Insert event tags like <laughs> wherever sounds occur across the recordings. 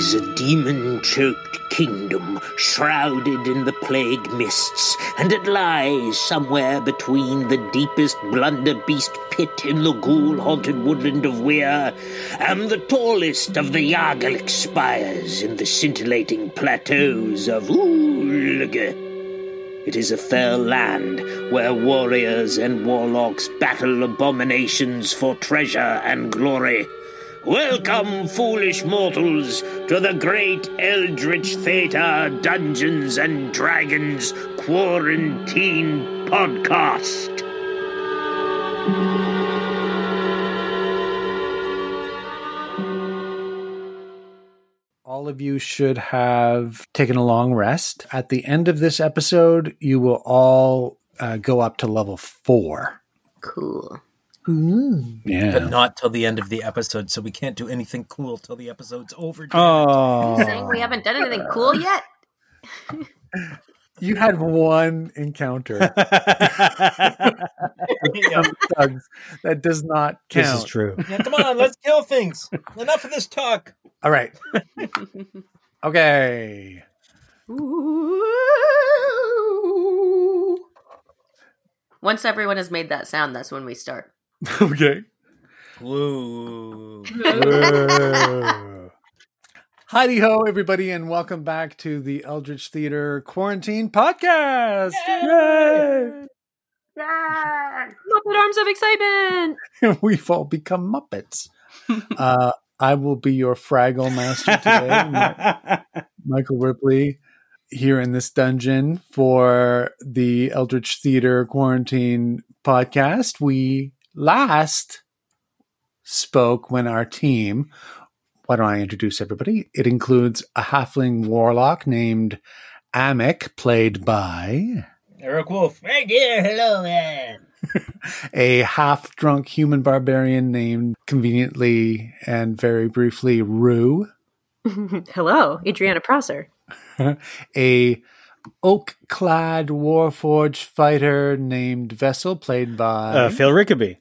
is a demon choked kingdom shrouded in the plague mists, and it lies somewhere between the deepest blunderbeast pit in the ghoul haunted woodland of Weir and the tallest of the Yargalic spires in the scintillating plateaus of Ulge. It is a fair land where warriors and warlocks battle abominations for treasure and glory. Welcome, foolish mortals, to the great Eldritch Theater Dungeons and Dragons Quarantine Podcast. All of you should have taken a long rest. At the end of this episode, you will all uh, go up to level four. Cool. Mm. Yeah. But not till the end of the episode, so we can't do anything cool till the episode's over. Oh, Saying we haven't done anything cool yet? <laughs> you had one encounter. <laughs> That does not count. This is true. Yeah, come on, let's kill things. Enough of this talk. All right. <laughs> Okay. Once everyone has made that sound, that's when we start. <laughs> Okay. Woo. <laughs> Heidi ho, everybody, and welcome back to the Eldritch Theater Quarantine Podcast. Yay! Yeah! Muppet arms of excitement! <laughs> We've all become Muppets. uh, I will be your Fraggle Master today, Michael Ripley, here in this dungeon for the Eldritch Theater Quarantine Podcast. We last spoke when our team, why don't I introduce everybody? It includes a halfling warlock named Amic, played by Eric Wolf. Right here. Hello, man. <laughs> a half drunk human barbarian named conveniently and very briefly Rue, <laughs> Hello, Adriana Prosser. <laughs> a oak clad warforged fighter named Vessel, played by, Uh, Phil Rickaby.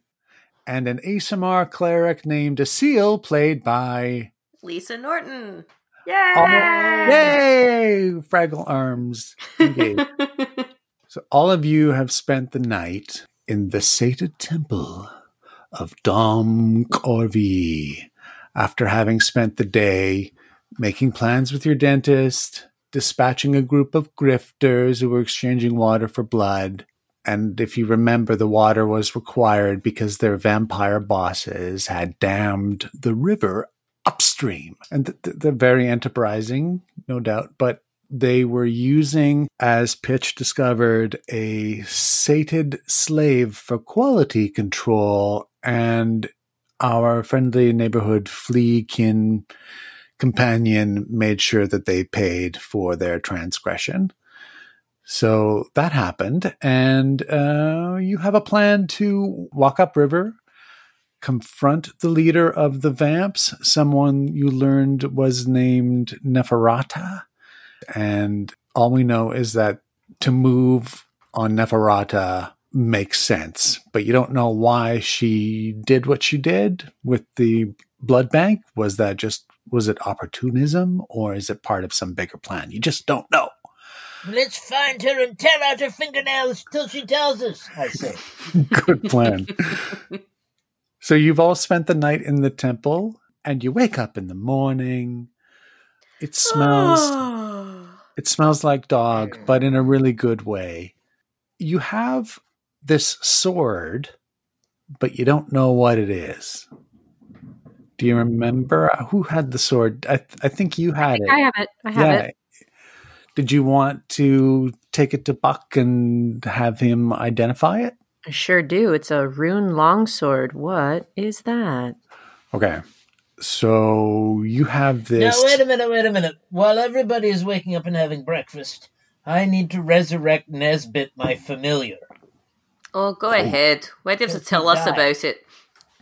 And an ASMR cleric named Seal, played by. Lisa Norton. Oh, yay! Fraggle arms. <laughs> So all of you have spent the night in the sated temple of Dom Corvi after having spent the day making plans with your dentist, dispatching a group of grifters who were exchanging water for blood. And if you remember, the water was required because their vampire bosses had dammed the river upstream. And th- th- they're very enterprising, no doubt, but they were using, as Pitch discovered, a sated slave for quality control, and our friendly neighborhood flea kin companion made sure that they paid for their transgression. So that happened, and uh, you have a plan to walk upriver, confront the leader of the vamps, someone you learned was named Neferata. And all we know is that to move on Neferata makes sense, but you don't know why she did what she did with the blood bank. Was that just, was it opportunism or is it part of some bigger plan? You just don't know. Let's find her and tear out her fingernails till she tells us, I say. <laughs> Good plan. so you've all spent the night in the temple and you wake up in the morning. It smells ah. it smells like dog, but in a really good way. You have this sword, but you don't know what it is. Do you remember who had the sword? I, I think you had it. I have it. I have it. Did you want to take it to Buck and have him identify it? I sure do. It's a rune longsword. What is that? Okay. So you have this. Now, wait a minute, wait a minute. While everybody is waking up and having breakfast, I need to resurrect Nesbit, my familiar. Oh, go ahead. Why do you have to tell us about it?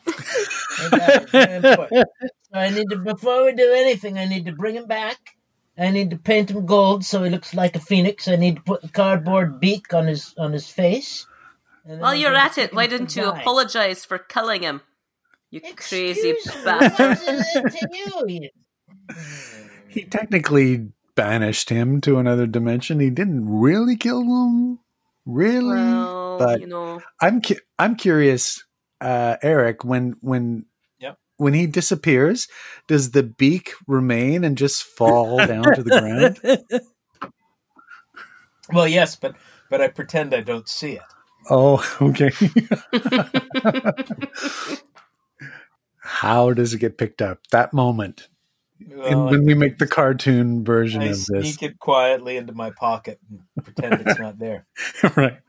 And that is very important. So I need to, before we do anything, I need to bring him back. I need to paint him gold so he looks like a phoenix. I need to put the cardboard beak on his on his face. While you're at it, why didn't you die. apologize for killing him? You crazy Excuse me, bastard. what is it <laughs> to you? he technically banished him to another dimension. He didn't really kill him, really. Well, but you know, I'm cu- I'm curious, uh, Eric. When when Yep. When he disappears, does the beak remain and just fall <laughs> down to the ground? Well, yes, but but I pretend I don't see it. Oh, <laughs> okay. How does it get picked up? That moment, and Well, when we make the cartoon version I of this, sneak it quietly into my pocket and pretend it's not there. <laughs> right?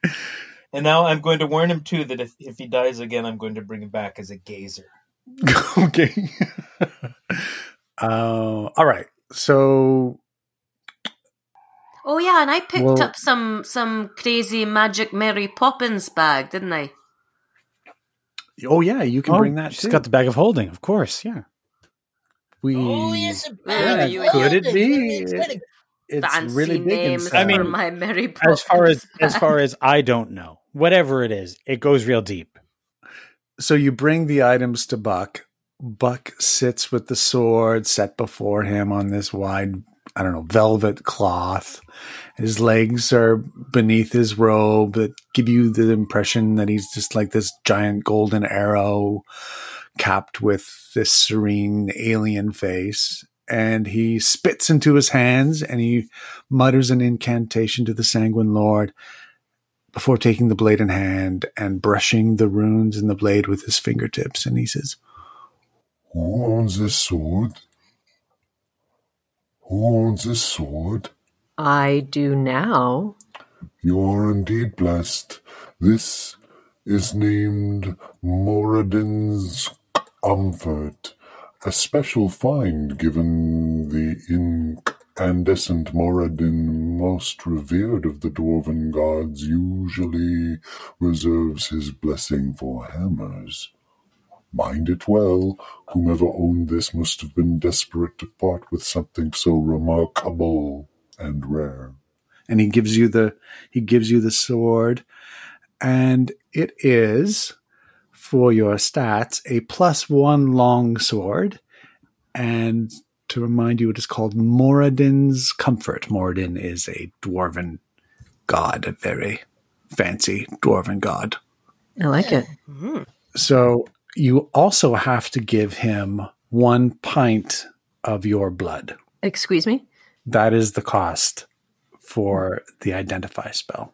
And now I'm going to warn him too that if, if he dies again, I'm going to bring him back as a gazer. <laughs> okay. <laughs> uh, all right. So oh yeah, and I picked Well- up some some crazy magic Mary Poppins bag, didn't I? Oh yeah, you can Oh, bring that She's too. got the bag of holding, of course. Yeah. we, Oh, yes, a Yeah, you- of could it be? It's very- it's Fancy really big inside. I mean, my Mary Poppins. As far as as far as I don't know, whatever it is, it goes real deep. So you bring the items to Buck. Buck sits with the sword set before him on this wide, I don't know, velvet cloth. His legs are beneath his robe that give you the impression that he's just like this giant golden arrow capped with this serene alien face. And he spits into his hands and he mutters an incantation to the Sanguine Lord before taking the blade in hand and brushing the runes in the blade with his fingertips. And he says, Who owns this sword? Who owns this sword? I do now. You are indeed blessed. This is named Moradin's Comfort, a special find given the incandescent Moradin, most revered of the dwarven gods, usually reserves his blessing for hammers. Mind it well, whomever owned this must have been desperate to part with something so remarkable and rare. and he gives you the he gives you the sword and it is for your stats a plus one long sword and to remind you it is called moradin's comfort moradin is a dwarven god a very fancy dwarven god I like it. Mm. so you also have to give him one pint of your blood Excuse me. that is the cost for the identify spell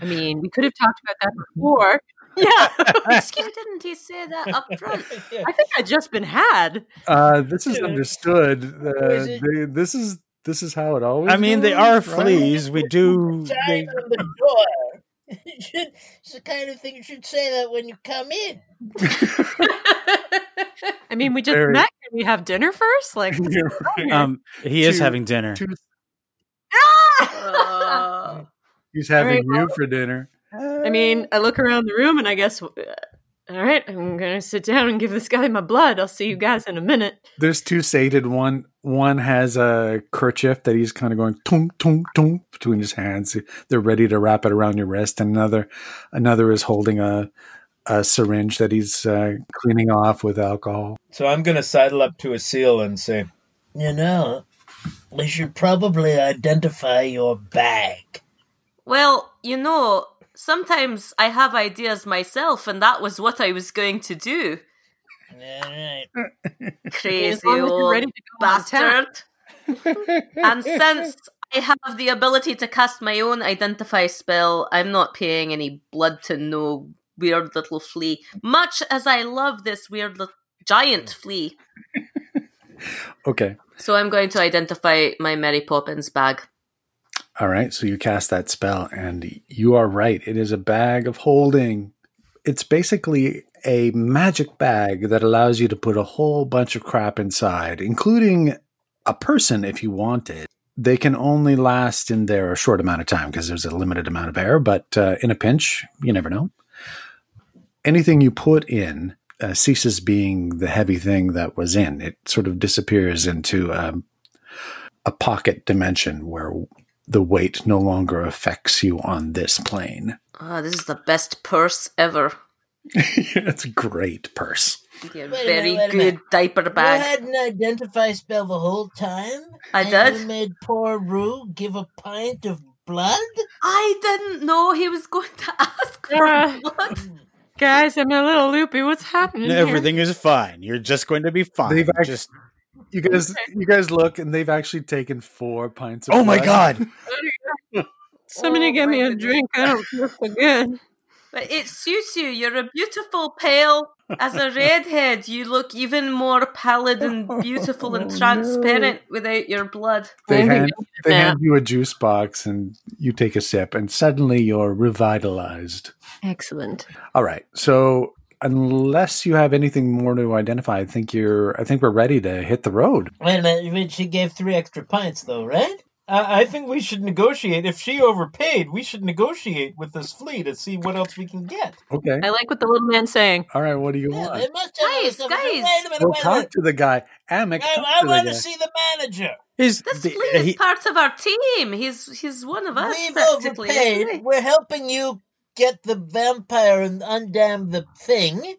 I mean, we could have talked about that before. Yeah. <laughs> Excuse me, didn't he say that up front? <laughs> I think I just been had. Uh, this is understood. Uh, Is it- they, this is this is how it always. I mean, they goes, are right? fleas. We do. Sign <laughs> They, the door. It should- it's the kind of thing you should say that when you come in. I mean, we just Very- met. Can we have dinner first? Like, right. um, he is Two- having dinner. Two- uh, he's having Very you for dinner. I mean, I look around the room and I guess, uh, all right, I'm gonna sit down and give this guy my blood. I'll see you guys in a minute. There's two sated. One one has a kerchief that he's kind of going tung tung tung between his hands. They're ready to wrap it around your wrist, and another another is holding a a syringe that he's uh, cleaning off with alcohol. So I'm going to sidle up to Asil and say, You know, we should probably identify your bag. Well, you know, sometimes I have ideas myself, and that was what I was going to do. All right. Crazy As long as you're old ready to go on town. bastard. and <laughs> since I have the ability to cast my own identify spell, I'm not paying any blood to no weird little flea. Much as I love this weird little giant flea. <laughs> Okay. So I'm going to identify my Mary Poppins bag. All right, so you cast that spell, and you are right. It is a bag of holding. It's basically a magic bag that allows you to put a whole bunch of crap inside, including a person if you wanted. They can only last in there a short amount of time because there's a limited amount of air, but uh, in a pinch, you never know. Anything you put in uh, ceases being the heavy thing that was in. It sort of disappears into um, a pocket dimension where the weight no longer affects you on this plane. Ah, this is the best purse ever. <laughs> it's a great purse. Your Wait a very minute, good minute. diaper You bag. had an identify spell the whole time? I and did. You made poor Rue give a pint of blood? I didn't know he was going to <laughs> ask for Uh, blood. Guys, I'm a little loopy. What's happening? Everything is fine. You're just going to be fine. They've just You guys, you guys look, and they've actually taken four pints. of Oh my blood. god! <laughs> Somebody Oh give my me a goodness. drink. I don't feel so good. But it suits you. You're a beautiful pale. As a <laughs> redhead, you look even more pallid and <laughs> beautiful and Oh, transparent without your blood. They I think hand, they hand you a juice box, and you take a sip, and suddenly you're revitalized. Excellent. All right, so unless you have anything more to identify, I think you're. I think we're ready to hit the road. Wait a minute, she gave three extra pints, though, right? I, I think we should negotiate. If she overpaid, we should negotiate with this flea to see what else we can get. Okay. I like what the little man's saying. All right. What do you want? they must have Guys, stuff. guys. Wait a minute, We'll wait a talk minute. to the guy. Amick, I, talk I to want the to see the manager. Is This the- flea is he- part of our team. He's he's one of us We've practically. isn't overpaid. he? We're helping you get the vampire and undam the thing,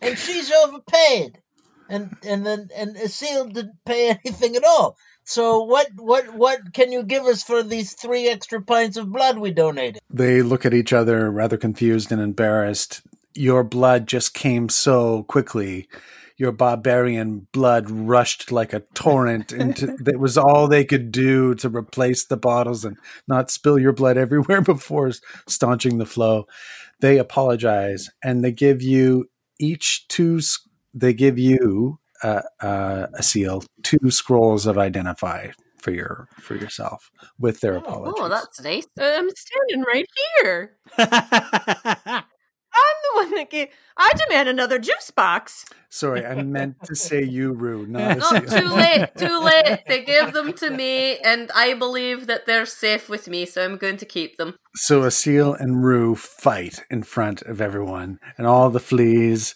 and she's overpaid. And and then and Asil didn't pay <laughs> anything at all. So what what what can you give us for these three extra pints of blood we donated? They look at each other, rather confused and embarrassed. Your blood just came so quickly. Your barbarian blood rushed like a torrent into. <laughs> that was all they could do to replace the bottles and not spill your blood <laughs> everywhere before staunching the flow. They apologize and they give you each two. They give you uh, uh, Asil, two scrolls of identify for your for yourself with their apologies. Oh, that's nice. I'm standing right here. <laughs> I'm the one that gave. I demand another juice box. Sorry, I meant to say you, Rue, not <laughs> Not Asil. Oh, too late, too <laughs> late. They gave them to me, and I believe that they're safe with me, so I'm going to keep them. So Asil and Rue fight in front of everyone, and all the fleas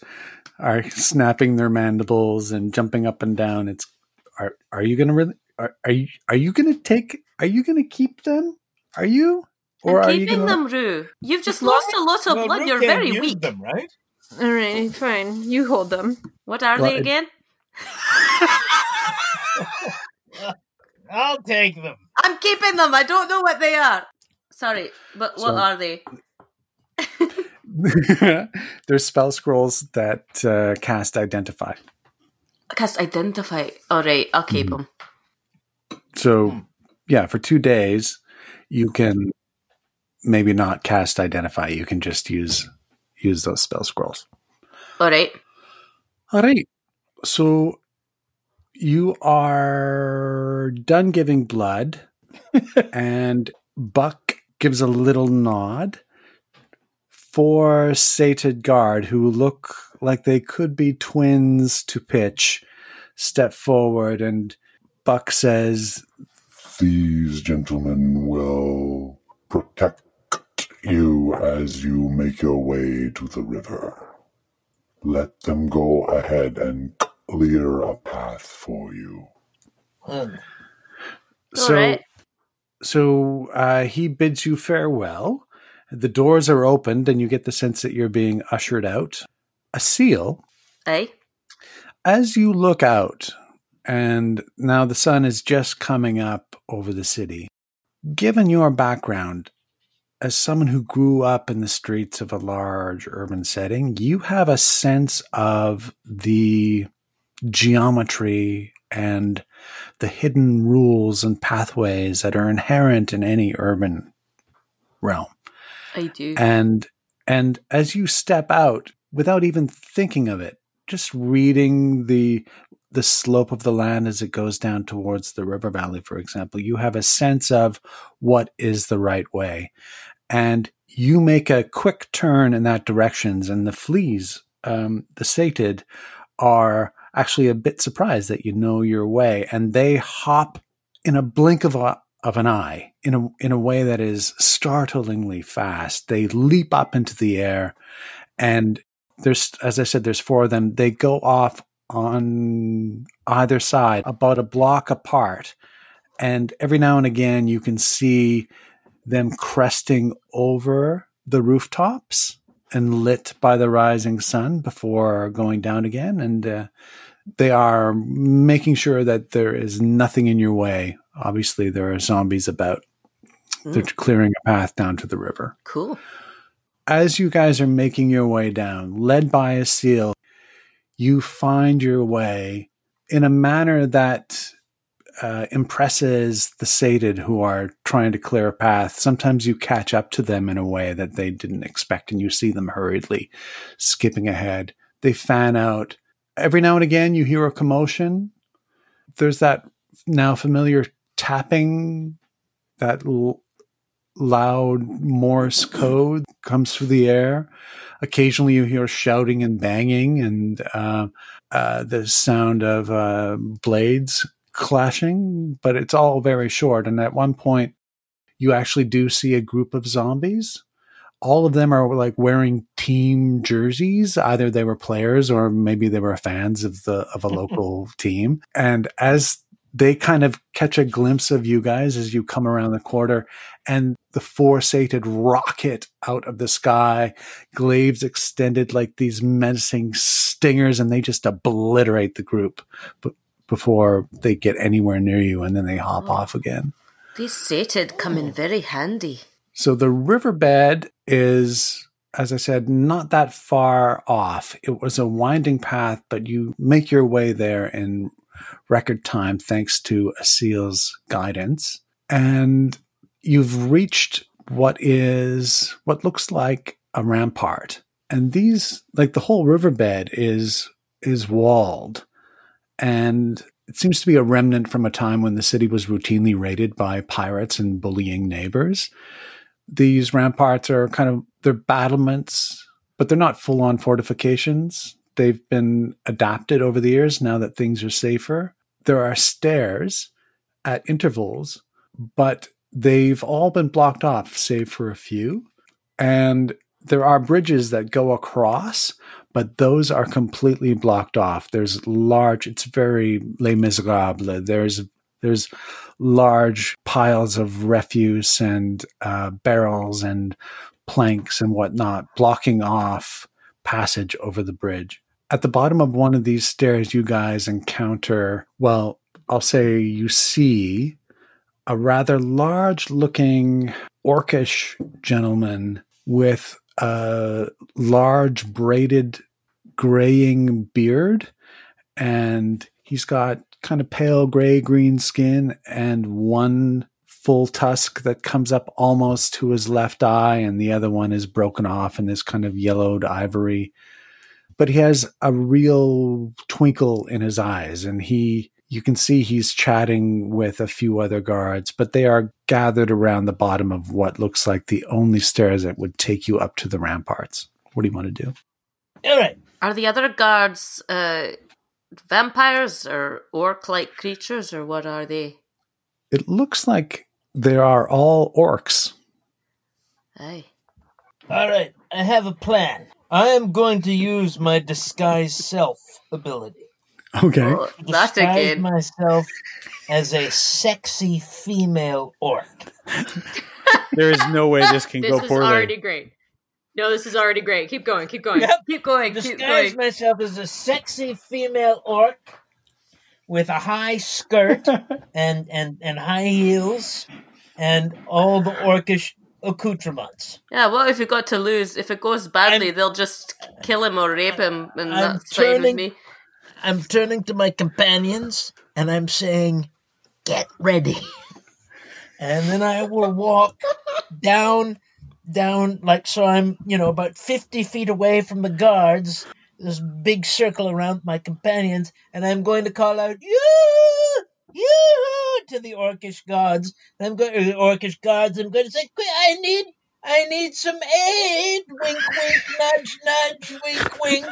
are snapping their mandibles and jumping up and down. It's are are you gonna really are, are you are you gonna take are you gonna keep them? Are you? Or I'm are you keeping gonna them, Rue. You've just As lost a lot of Well, blood. Rook You're can't very use weak. Them, right? All right, fine. You hold them. What are Well, they again? <laughs> I'll take them. I'm keeping them. I don't know what they are. Sorry, but what So- are they? <laughs> There's spell scrolls that uh, cast identify. Cast identify. All right, I'll keep Mhm. them. So yeah, for two days you can maybe not cast identify. You can just use use those spell scrolls. All right. All right. So you are done giving blood, <laughs> and Buck gives a little nod. Four sated guard who look like they could be twins to pitch step forward, and Buck says, These gentlemen will protect you as you make your way to the river. Let them go ahead and clear a path for you. Hmm. "So." right. So uh, he bids you farewell. The doors are opened, and you get the sense that you're being ushered out. Asil, Aye. as you look out, and now the sun is just coming up over the city. Given your background, as someone who grew up in the streets of a large urban setting, you have a sense of the geometry and the hidden rules and pathways that are inherent in any urban realm. I do. And and as you step out without even thinking of it, just reading the the slope of the land as it goes down towards the river valley, for example, you have a sense of what is the right way. And you make a quick turn in that direction, and the fleas, um, the sated, are actually a bit surprised that you know your way, and they hop in a blink of a, of an eye in a in a way that is startlingly fast. They leap up into the air, and there's as I said, there's four of them. They go off on either side, about a block apart, and every now and again you can see them cresting over the rooftops and lit by the rising sun before going down again. And uh, they are making sure that there is nothing in your way. Obviously, there are zombies about. They're clearing a path down to the river. Cool. As you guys are making your way down, led by Asil, you find your way in a manner that uh, impresses the sated who are trying to clear a path. Sometimes you catch up to them in a way that they didn't expect, and you see them hurriedly skipping ahead. They fan out. Every now and again, you hear a commotion. There's that now familiar tapping, that l- loud Morse code comes through the air. Occasionally, you hear shouting and banging, and uh, uh, the sound of uh, blades clashing, but it's all very short. And at one point, you actually do see a group of zombies. All of them are like wearing team jerseys. Either they were players or maybe they were fans of the of a <laughs> local team. And as they kind of catch a glimpse of you guys as you come around the corner, and the four sated rocket out of the sky, glaives extended like these menacing stingers, and they just obliterate the group. But before they get anywhere near you and then they hop Oh. off again. These sated come in very handy. So the riverbed is, as I said, not that far off. It was a winding path, but you make your way there in record time thanks to Asil's guidance. And you've reached what is what looks like a rampart. And these like the whole riverbed is is walled and it seems to be a remnant from a time when the city was routinely raided by pirates and bullying neighbors. These ramparts are kind of they're battlements, but they're not full on fortifications. They've been adapted over the years now that things are safer. There are stairs at intervals, but they've all been blocked off, save for a few. And there are bridges that go across, but those are completely blocked off. There's large, it's very Les Miserables. There's there's large piles of refuse and uh, barrels and planks and whatnot blocking off passage over the bridge. At the bottom of one of these stairs, you guys encounter, well, I'll say you see a rather large looking orcish gentleman with a large braided graying beard and he's got kind of pale gray green skin and one full tusk that comes up almost to his left eye and the other one is broken off and is kind of yellowed ivory. But he has a real twinkle in his eyes and he you can see he's chatting with a few other guards but they are gathered around the bottom of what looks like the only stairs that would take you up to the ramparts what do you want to do All right. Are the other guards uh, vampires or orc-like creatures, or what are they? it looks like they are all orcs Aye. All right. I have a plan. I am going to use my disguise self ability. Okay Oh, that Disguise again. myself as a sexy female orc. <laughs> There is no way this can This go poorly. This is poorly. already great. No, this is already great. Keep going. Keep going. Yep. Keep going. Keep Disguise going. myself as a sexy female orc with a high skirt <laughs> and, and, and high heels and all the orcish accoutrements. Yeah. well, if we got to lose? If it goes badly, I'm- they'll just kill him or rape him, and I'm that's fine with me. I'm turning to my companions and I'm saying, get ready. And then I will walk down, down, like, so I'm, you know, about 50 feet away from the guards, this big circle around my companions, and I'm going to call out, "You, you!" to the orcish gods. I'm going, to uh, the orcish gods, I'm going to say, I need, I need some aid. Wink, wink, nudge, nudge, wink, wink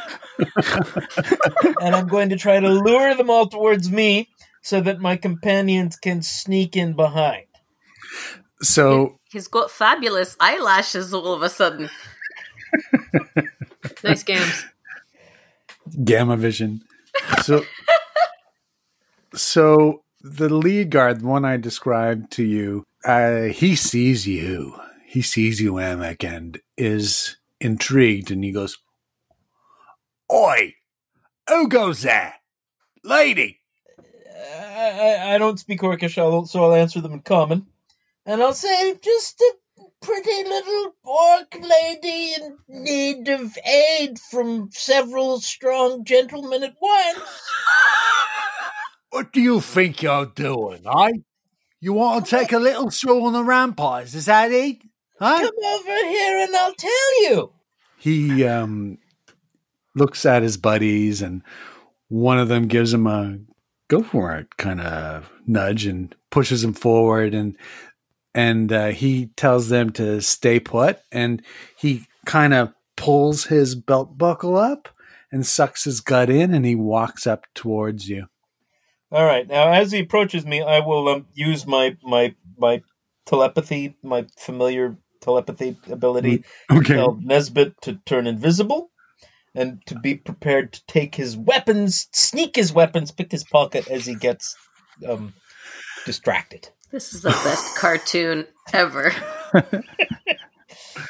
and I'm going to try to lure them all towards me so that my companions can sneak in behind. so He's got fabulous eyelashes all of a sudden. <laughs> Nice games. gamma vision. So, so the lead guard, the one I described to you, uh, he sees you. He sees you, Amick, and is intrigued and he goes, Oi, who goes there? Lady. I, I, I don't speak Orcish, so I'll answer them in common. And I'll say, just a pretty little orc lady in need of aid from several strong gentlemen at once. <laughs> What do you think you're doing, eh? You want to take a little stroll on the ramparts, is that it? Huh? Come over here and I'll tell you. He um, looks at his buddies, and one of them gives him a go for it kind of nudge and pushes him forward, and and uh, he tells them to stay put, and he kind of pulls his belt buckle up and sucks his gut in, and he walks up towards you. All right. Now, as he approaches me, I will um, use my my my telepathy, my familiar telepathy ability, Okay. to tell Nesbit to turn invisible, and to be prepared to take his weapons, sneak his weapons, pick his pocket as he gets um, distracted. This is the best <laughs> cartoon ever. <laughs>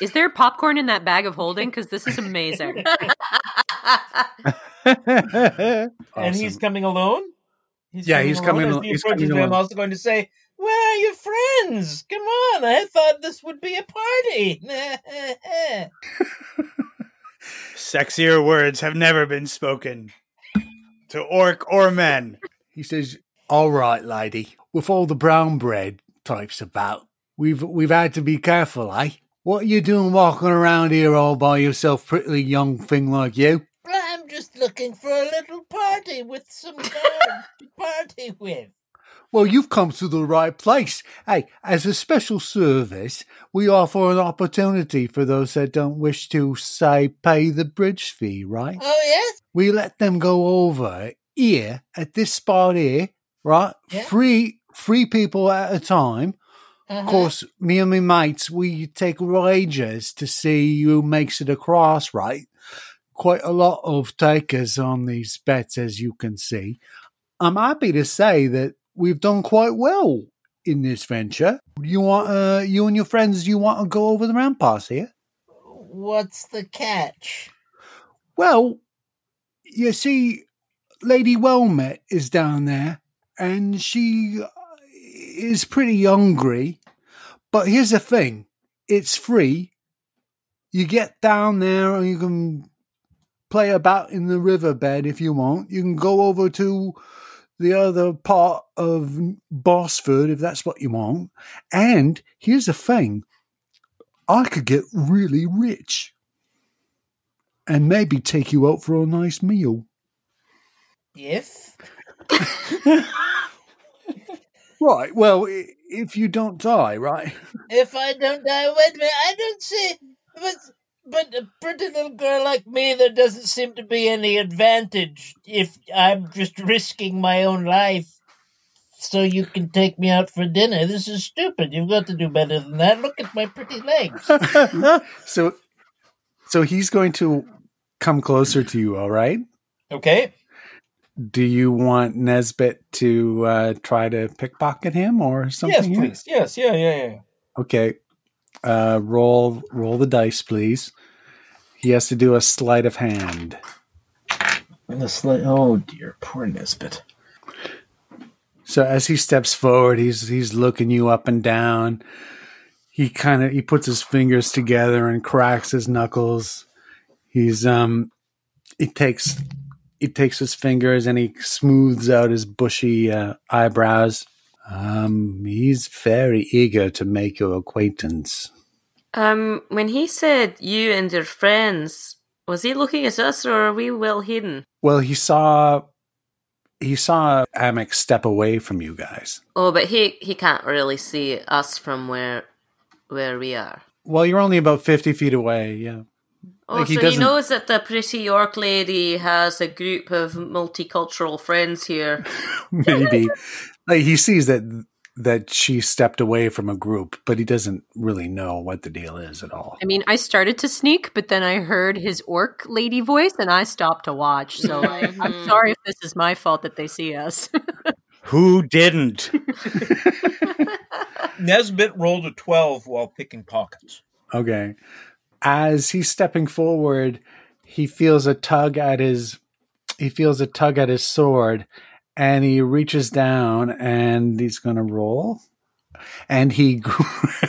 Is there popcorn in that bag of holding? Because this is amazing. <laughs> And he's coming alone. Yeah, he's coming As he he's approaches coming me, I'm also going to say, "Where are your friends? Come on! I thought this would be a party." <laughs> Sexier words have never been spoken to orc or men. He says, "All right, lady. With all the brown bread types about, we've we've had to be careful, eh? What are you doing walking around here all by yourself, pretty young thing like you? I'm just looking for a little party with some guards to party with. Well, you've come to the right place. Hey, as a special service, we offer an opportunity for those that don't wish to, say, pay the bridge fee, right? Oh, yes? We let them go over here at this spot here, right? Yeah. Three, three people at a time. Uh-huh. Of course, me and my mates, we take wages to see who makes it across, right? Quite a lot of takers on these bets, as you can see. I'm happy to say that we've done quite well in this venture. You want, uh, you and your friends, you want to go over the ramparts here? What's the catch? Well, you see, Lady Wellmet is down there, and she is pretty hungry. But here's the thing it's free. You get down there, and you can play about in the riverbed if you want. You can go over to the other part of Bossford if that's what you want. And here's the thing I could get really rich and maybe take you out for a nice meal. Yes. <laughs> Right. Well, if you don't die, right? If I don't die, wait a minute, I don't see. But, but a pretty little girl like me, there doesn't seem to be any advantage if I'm just risking my own life so you can take me out for dinner. This is stupid. You've got to do better than that. Look at my pretty legs. <laughs> so, so he's going to come closer to you. All right. Okay. Do you want Nesbit to uh, try to pickpocket him or something? Yes, please. Yes. Yeah. Yeah. Yeah. Okay. Uh, roll roll the dice, please. He has to do a sleight of hand. And the slight. Oh dear, poor Nesbit. So as he steps forward, he's he's looking you up and down. He kind of he puts his fingers together and cracks his knuckles. He's um he takes he takes his fingers and he smooths out his bushy uh, eyebrows. Um, he's very eager to make your acquaintance. Um, when he said you and your friends, was he looking at us or are we well hidden? Well, he saw he saw Amek step away from you guys. Oh, but he he can't really see us from where where we are. Well, you're only about fifty feet away. Yeah. Oh, Like, he so he doesn't- knows that the pretty orc lady has a group of multicultural friends here. <laughs> maybe like he sees that that she stepped away from a group but he doesn't really know what the deal is at all I mean, I started to sneak, but then I heard his orc lady voice and I stopped to watch. So like, I'm <laughs> mm-hmm. sorry if this is my fault that they see us. <laughs> Who didn't? <laughs> Nesbit rolled a twelve while picking pockets. okay as he's stepping forward, he feels a tug at his he feels a tug at his sword and he reaches down and he's going to roll and he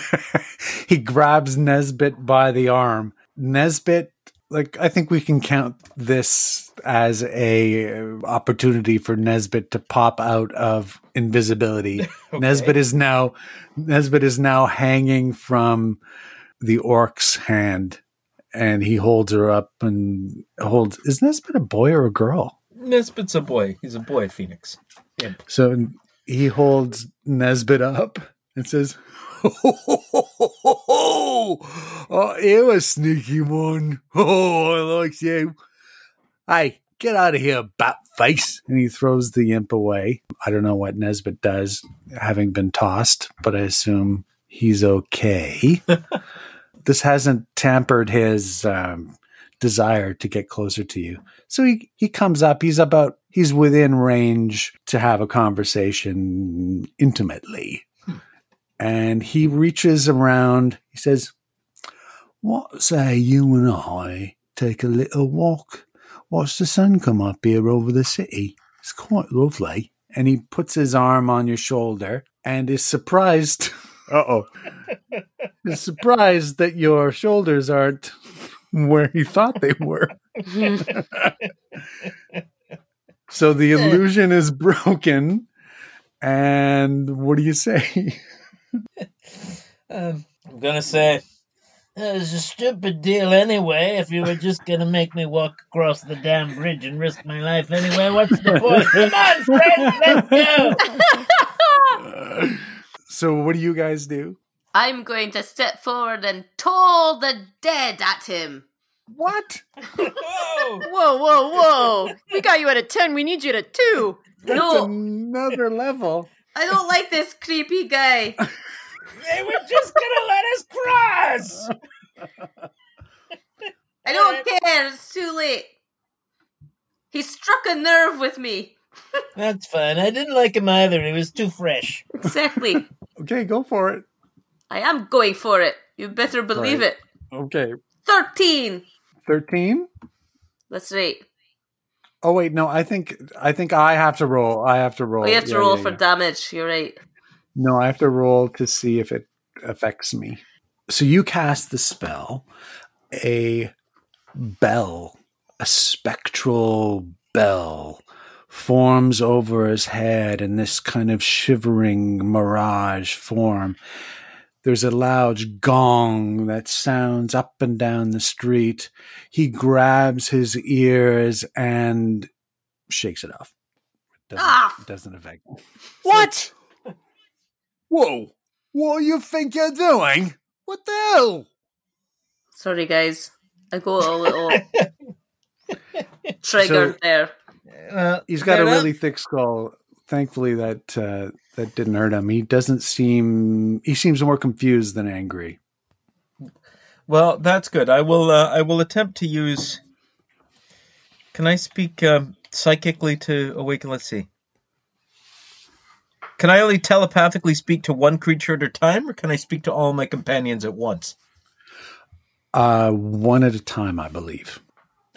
<laughs> he grabs Nesbit by the arm. Nesbit like I think we can count this as a opportunity for Nesbit to pop out of invisibility. <laughs> okay. Nesbit is now Nesbit is now hanging from the orc's hand and he holds her up and holds is Nesbit a boy or a girl? Nesbit's a boy. He's a boy phoenix. Imp. So he holds Nesbit up and says, oh, you're a sneaky one. Oh, I like you. Hey, get out of here, bat face. And he throws the imp away. I don't know what Nesbit does, having been tossed, but I assume he's okay. this hasn't tampered his um, desire to get closer to you. So he, he comes up. He's about, he's within range to have a conversation intimately and he reaches around. He says, What say you and I take a little walk? Watch the sun come up here over the city. It's quite lovely. And he puts his arm on your shoulder and is surprised. Uh oh. <laughs> is surprised that your shoulders aren't where he thought they were. <laughs> so the illusion is broken. And what do you say? <laughs> um, I'm gonna say it was a stupid deal anyway. If you were just gonna make me walk across the damn bridge and risk my life anyway, what's the point? <laughs> Come on, friends, let's go. so, what do you guys do? I'm going to step forward and toll the dead at him. What? whoa, <laughs> whoa, whoa, whoa! We got you at a ten. We need you at a two. That's no. another level. I don't like this creepy guy. they were just gonna let us cross. I don't care. It's too late. He struck a nerve with me. That's fine. I didn't like him either. He was too fresh. Exactly. okay, go for it. I am going for it. You better believe right. it. Okay. 13. 13? That's right. Oh wait, no. I think I think I have to roll. I have to roll. Oh, you have to yeah, roll yeah, for yeah. damage. You're right. No, I have to roll to see if it affects me. So you cast the spell. A bell, a spectral bell, forms over his head in this kind of shivering mirage form. There's a loud gong that sounds up and down the street. He grabs his ears and shakes it off. It doesn't, ah! it doesn't affect him. What? <laughs> Whoa. What do you think you're doing? What the hell? Sorry, guys. I got a little <laughs> triggered so, there. Uh, he's got a really thick skull. Thankfully, that uh, that didn't hurt him. He doesn't seem he seems more confused than angry. Well, that's good. I will uh, I will attempt to use. Can I speak um, psychically to awaken? Let's see. Can I only telepathically speak to one creature at a time, or can I speak to all my companions at once? Uh, one at a time, I believe.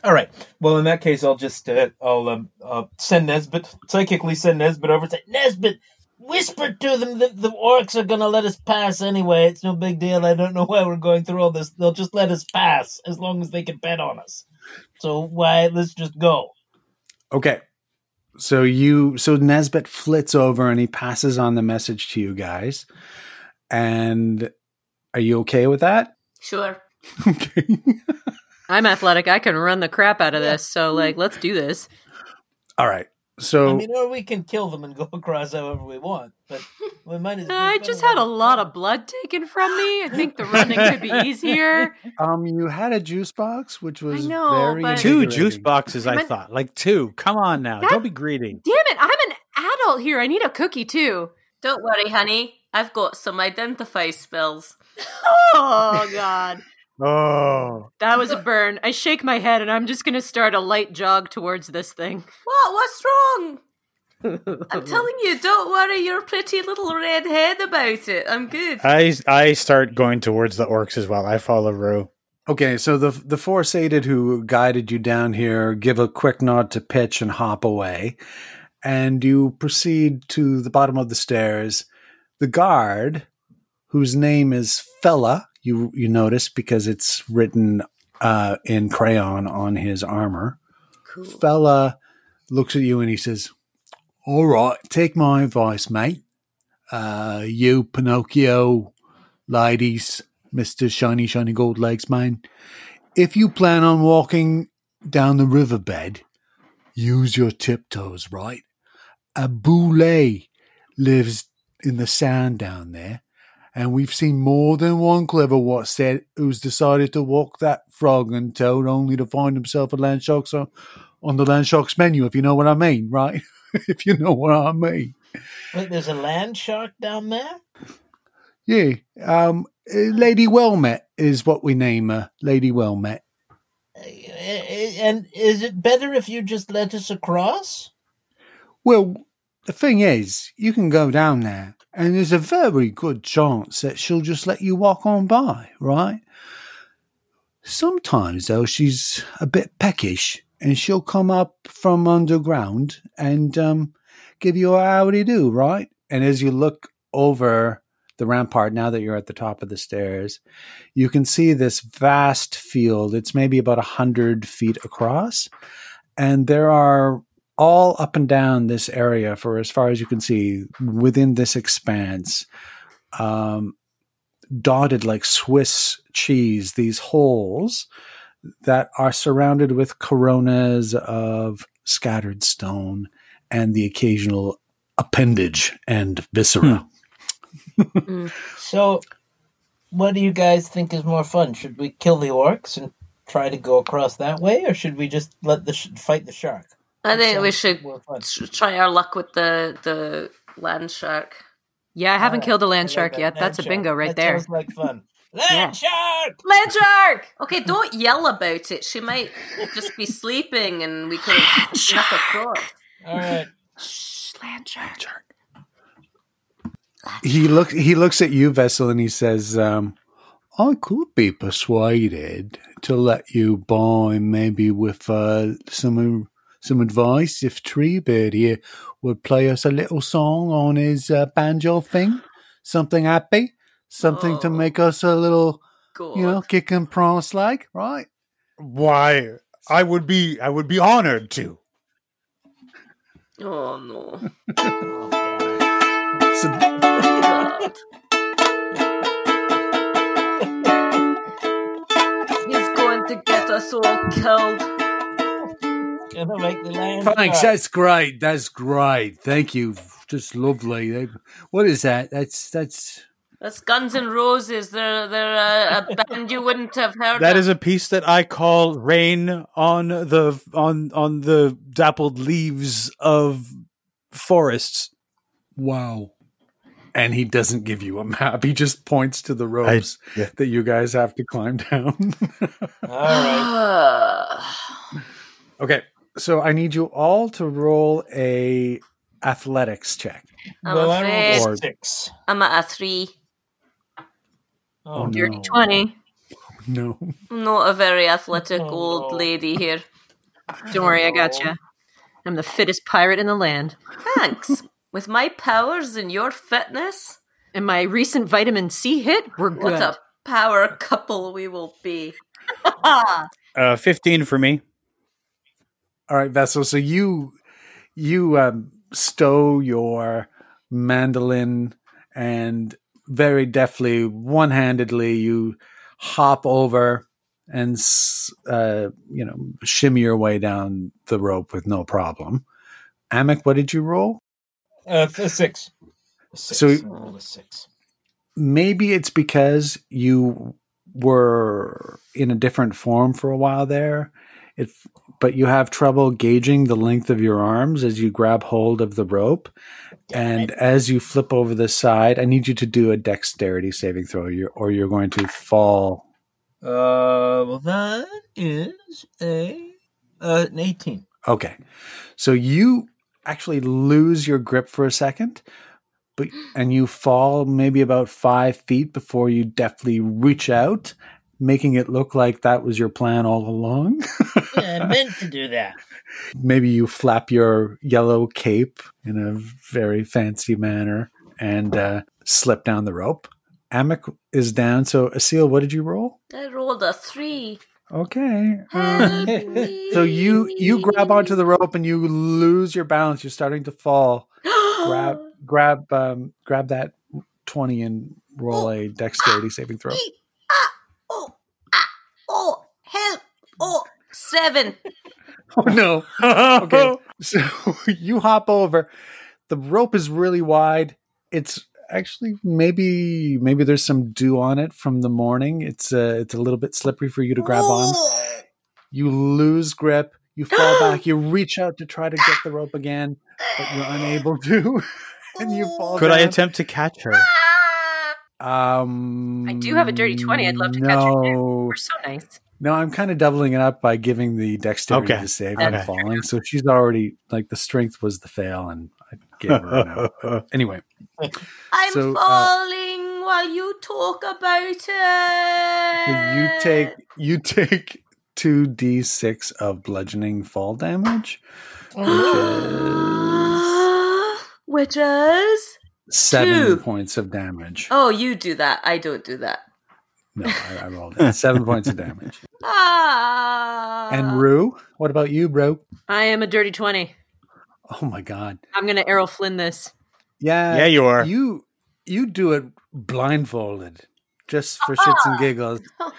All right. Well, in that case, I'll just uh, I'll um, uh, send Nesbit psychically send Nesbit over. Say, Nesbit, whisper to them that the orcs are gonna let us pass anyway. It's no big deal. I don't know why we're going through all this. They'll just let us pass as long as they can bet on us. So why? Let's just go. Okay. So you so Nesbit flits over and he passes on the message to you guys. And are you okay with that? Sure. <laughs> okay. I'm athletic. I can run the crap out of this. So like let's do this. All right. So I mean, or we can kill them and go <laughs> across however we want, but we might as <laughs> well. I just had a lot of blood taken from me. I think the running could be easier. <laughs> Um, you had a juice box, which was know, very two juice boxes. I, thought like two. Come on now, that, don't be greedy. Damn it! I'm an adult here. I need a cookie too. Don't worry, honey. I've got some identify spells. oh God. Oh. That was a burn. I shake my head and I'm just going to start a light jog towards this thing. What? What's wrong? I'm telling you, don't worry your pretty little red head about it. I'm good. I I start going towards the orcs as well. I follow Rue. Okay, so the the four sated who guided you down here give a quick nod to pitch and hop away, and you proceed to the bottom of the stairs. The guard, whose name is Fella, you you notice because it's written uh, in crayon on his armor. Cool. Fella looks at you and he says, "All right, take my advice, mate. Uh, you Pinocchio ladies, Mister Shiny Shiny Gold Legs man. If you plan on walking down the riverbed, use your tiptoes, right? A bulette lives in the sand down there, and we've seen more than one clever what said who's decided to walk that frog and toad only to find himself a land shark's on, on the land shark's menu, if you know what I mean, right? <laughs> if you know what I mean. Wait, there's a land shark down there? Yeah. Um, uh, Lady Wellmet is what we name her. Lady Wellmet. And is it better if you just let us across? Well, the thing is, you can go down there, and there's a very good chance that she'll just let you walk on by, right? Sometimes, though, she's a bit peckish, and she'll come up from underground and um, give you a howdy do, right? And as you look over the rampart, now that you're at the top of the stairs, you can see this vast field. It's maybe about a hundred feet across, and there are all up and down this area for as far as you can see within this expanse um, dotted like swiss cheese these holes that are surrounded with coronas of scattered stone and the occasional appendage and viscera So, what do you guys think is more fun? Should we kill the orcs and try to go across that way, or should we just let the sh- fight the shark? I think we should more fun. tr- try our luck with the the land shark. Yeah, I haven't Alright, killed a land shark that. yet. Land That's a bingo right That there. Sounds like fun. <laughs> Land shark. Land shark. Okay, don't yell about it. She might just be sleeping, and we could snuck across. All right. Shh, land shark. he look he looks at you vessel and he says um, i could be persuaded to let you buy maybe with uh, some some advice if treebird here would play us a little song on his uh, banjo thing something happy something to Oh. make us a little God. you know kick and prance like right Why? I would be. I would be honored to. Oh no. <laughs> so God. <laughs> He's going to get us all killed. Gonna make the land thanks shark. that's great that's great thank you just lovely what is that that's that's That's Guns N' Roses. They're they're a, a <laughs> band you wouldn't have heard That of. is a piece that I call "Rain on the on on the dappled leaves of forests." Wow. And he doesn't give you a map. He just points to the ropes yeah. that you guys have to climb down. <laughs> All right. <sighs> okay. So I need you all to roll a athletics check. I'm well, I afraid rolled a six. I'm at a three. Oh, no. 20. No. I'm not a very athletic Oh, old no. lady here. <laughs> Don't worry, I got you. I'm the fittest pirate in the land. Thanks. With my powers and your fitness, And my recent vitamin C hit, we're what good. a power couple we will be. <laughs> Uh, Fifteen for me. All right, Vessel. So you you um, stow your mandolin and very deftly, one handedly, you hop over and uh, you know shimmy your way down the rope with no problem. Amek, what did you roll? Uh, a six. A six. So- I rolled a six. maybe it's because you were in a different form for a while there it but you have trouble gauging the length of your arms as you grab hold of the rope. And as you flip over the side i need you to do a dexterity saving throw or you're going to fall. Uh, well, that is a uh, an eighteen. okay. So you actually lose your grip for a second but and you fall maybe about five feet before you deftly reach out making it look like that was your plan all along. Yeah, I <laughs> meant to do that. Maybe you flap your yellow cape in a very fancy manner and uh, slip down the rope. Amik is down. So, Asil, what did you roll? I rolled a three. Okay. Help Um, me. so you you grab onto the rope and you lose your balance. You're starting to fall. <gasps> Grab grab um, grab that twenty and roll a dexterity saving throw. ah, oh, ah, oh, help! Oh, seven. <laughs> Oh no. <laughs> Okay. <laughs> So you hop over. The rope is really wide. It's actually maybe maybe there's some dew on it from the morning. It's uh, it's a little bit slippery for you to grab on. <gasps> You lose grip. You fall <gasps> back. You reach out to try to get the rope again, but you're unable to, and you fall. Could I attempt to catch her? Um, I do have a dirty 20. I'd love to catch her, Too. We're so nice. No, I'm kind of doubling it up by giving the dexterity Okay. to save from Okay. falling. So she's already like the strength was the fail, and I gave her an <laughs> out. Anyway. I'm So, uh, falling while you talk about it. You take you take two d six of bludgeoning fall damage, which is <gasps> Which is? seven Two. points of damage. Oh, you do that. I don't do that. No, I, I rolled it. seven points of damage. <laughs> Ah. And Rue, what about you, bro? I am a dirty 20. Oh my god, I'm going to Errol Flynn this. yeah, yeah, you are. You you do it blindfolded, just for shits and giggles. <laughs>